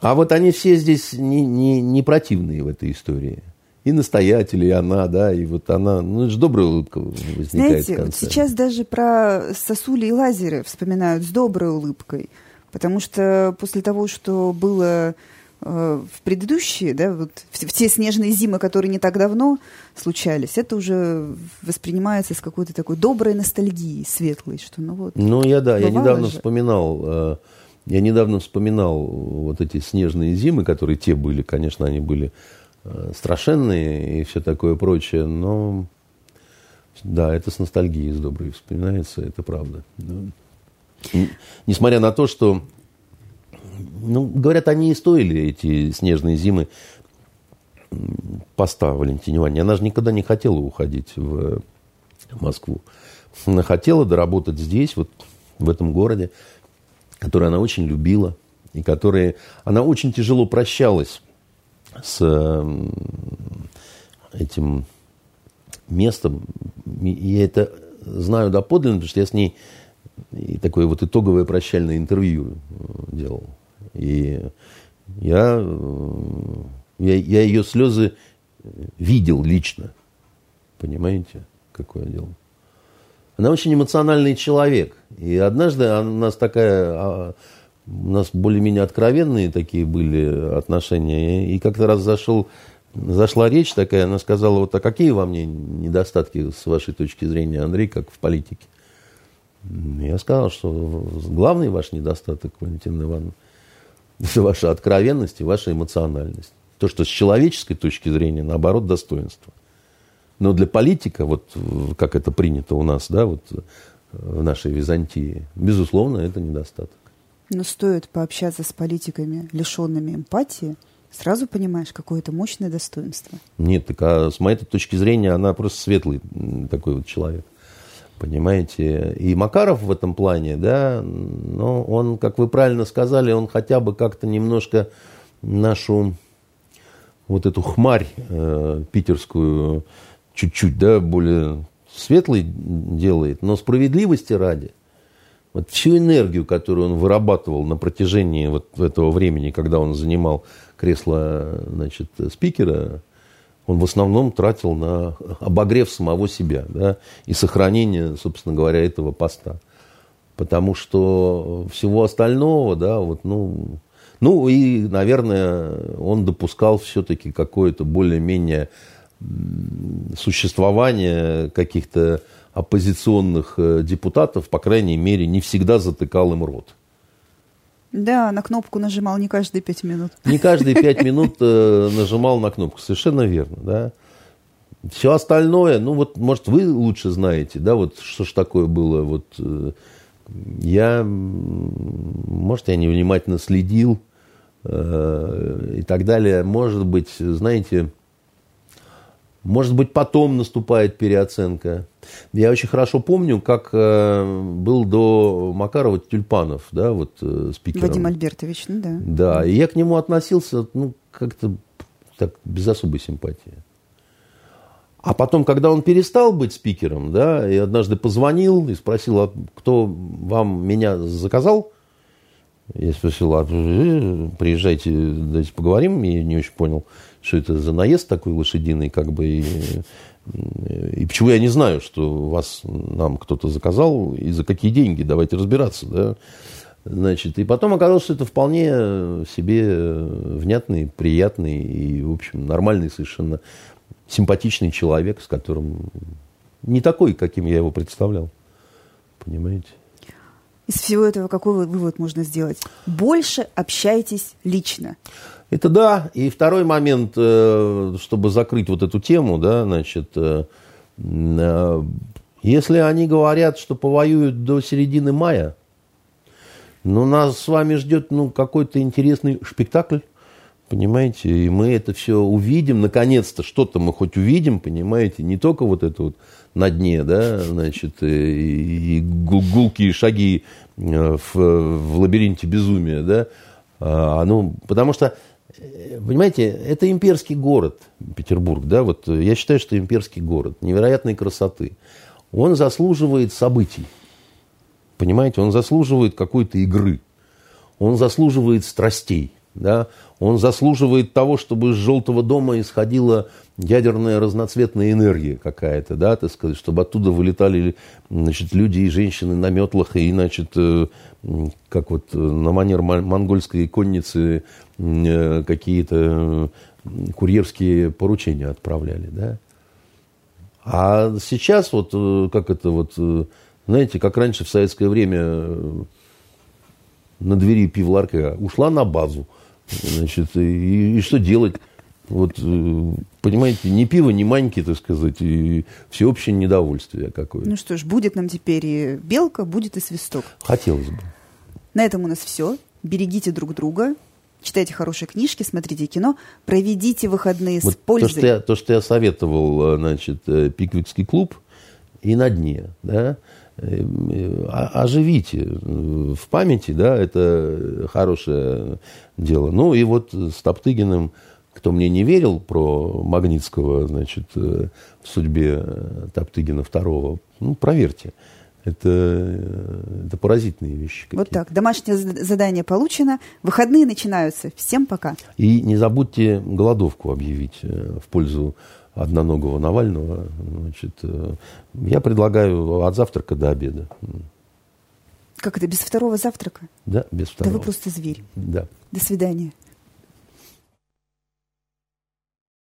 А вот они все здесь не, не, не противные в этой истории. И настоятели, и она, да, и вот она, ну, это же добрая улыбка возникает Знаете, вот сейчас даже про сосули и лазеры вспоминают с доброй улыбкой. Потому что после того, что было э, в предыдущие, да, вот в, в те снежные зимы, которые не так давно случались, это уже воспринимается с какой-то такой доброй ностальгией, светлой, что ну вот. Ну я да, я недавно же. вспоминал, э, я недавно вспоминал вот эти снежные зимы, которые те были, конечно, они были э, страшенные и все такое прочее, но да, это с ностальгией с доброй вспоминается, это правда. Несмотря на то, что, ну, говорят, они и стоили, эти снежные зимы, поста Валентине Ивановне. Она же никогда не хотела уходить в Москву. Она хотела доработать здесь, вот в этом городе, который она очень любила, и который она очень тяжело прощалась с этим местом. Я это знаю доподлинно, потому что я с ней и такое вот итоговое прощальное интервью э, делал. И я, э, я, я ее слезы видел лично. Понимаете, какое дело? Она очень эмоциональный человек. И однажды у нас такая, а, у нас более-менее откровенные такие были отношения. И как-то раз зашел, зашла речь такая, она сказала, вот, а какие во мне недостатки с вашей точки зрения, Андрей, как в политике? Я сказал, что главный ваш недостаток, Валентина Ивановна, это ваша откровенность и ваша эмоциональность. То, что с человеческой точки зрения, наоборот, достоинство. Но для политика, вот как это принято у нас, да, вот в нашей Византии, безусловно, это недостаток. Но стоит пообщаться с политиками, лишенными эмпатии, сразу понимаешь, какое это мощное достоинство. Нет, так а с моей точки зрения, она просто светлый такой вот человек. Понимаете? И Макаров в этом плане, да, но он, как вы правильно сказали, он хотя бы как-то немножко нашу вот эту хмарь э, питерскую чуть-чуть, да, более светлый делает, но справедливости ради, вот всю энергию, которую он вырабатывал на протяжении вот этого времени, когда он занимал кресло значит, спикера, он в основном тратил на обогрев самого себя да, и сохранение, собственно говоря, этого поста. Потому что всего остального, да, вот, ну, ну и, наверное, он допускал все-таки какое-то более-менее существование каких-то оппозиционных э, депутатов, по крайней мере, не всегда затыкал им рот. Да, на кнопку нажимал не каждые пять минут. Не каждые пять минут э, нажимал на кнопку, совершенно верно, да. Все остальное, ну вот, может, вы лучше знаете, да, вот что ж такое было, вот э, я, может, я невнимательно следил и так далее, может быть, знаете, может быть, потом наступает переоценка. Я очень хорошо помню, как э, был до Макарова Тюльпанов, да, вот э, спикером. Вадим Альбертович, ну да. Да, и я к нему относился, ну, как-то так, без особой симпатии. А потом, когда он перестал быть спикером, да, и однажды позвонил и спросил, а кто вам меня заказал, я спросил, а э, приезжайте, давайте поговорим, я не очень понял что это за наезд такой лошадиный, как бы, и, и почему я не знаю, что вас нам кто-то заказал, и за какие деньги, давайте разбираться, да. Значит, и потом оказалось, что это вполне себе внятный, приятный и, в общем, нормальный совершенно симпатичный человек, с которым не такой, каким я его представлял. Понимаете? Из всего этого какой вывод можно сделать? Больше общайтесь лично. Это да. И второй момент, э, чтобы закрыть вот эту тему, да, значит, э, э, если они говорят, что повоюют до середины мая, ну, нас с вами ждет, ну, какой-то интересный спектакль, понимаете, и мы это все увидим, наконец-то что-то мы хоть увидим, понимаете, не только вот это вот на дне, да, значит, и, и гулкие шаги в, в лабиринте безумия, да, а, ну, потому что Понимаете, это имперский город, Петербург, да, вот я считаю, что имперский город, невероятной красоты. Он заслуживает событий, понимаете, он заслуживает какой-то игры, он заслуживает страстей, да, он заслуживает того, чтобы из желтого дома исходила ядерная разноцветная энергия какая-то, да, так сказать, чтобы оттуда вылетали значит, люди и женщины на метлах и, значит, э, как вот э, на манер монгольской конницы э, какие-то курьерские поручения отправляли, да. А сейчас вот, как это вот, знаете, как раньше в советское время на двери пивларка ушла на базу, значит, и, и что делать? Вот, э, понимаете, ни пиво, ни маньки, так сказать, и всеобщее недовольствие какое-то. Ну что ж, будет нам теперь и белка, будет и свисток. Хотелось бы. На этом у нас все. Берегите друг друга, читайте хорошие книжки, смотрите кино, проведите выходные вот с пользой. То что, я, то, что я советовал, э, значит, э, Пиквикский клуб и на дне, да, оживите в памяти, да, это хорошее дело. Ну и вот с Топтыгиным кто мне не верил про Магнитского, значит, э, в судьбе э, Топтыгина II, ну, проверьте. Это, э, это поразительные вещи. Вот так. Домашнее задание получено. Выходные начинаются. Всем пока. И не забудьте голодовку объявить в пользу одноногого Навального. Значит, я предлагаю от завтрака до обеда. Как это, без второго завтрака? Да, без второго. Да вы просто зверь. Да. До свидания.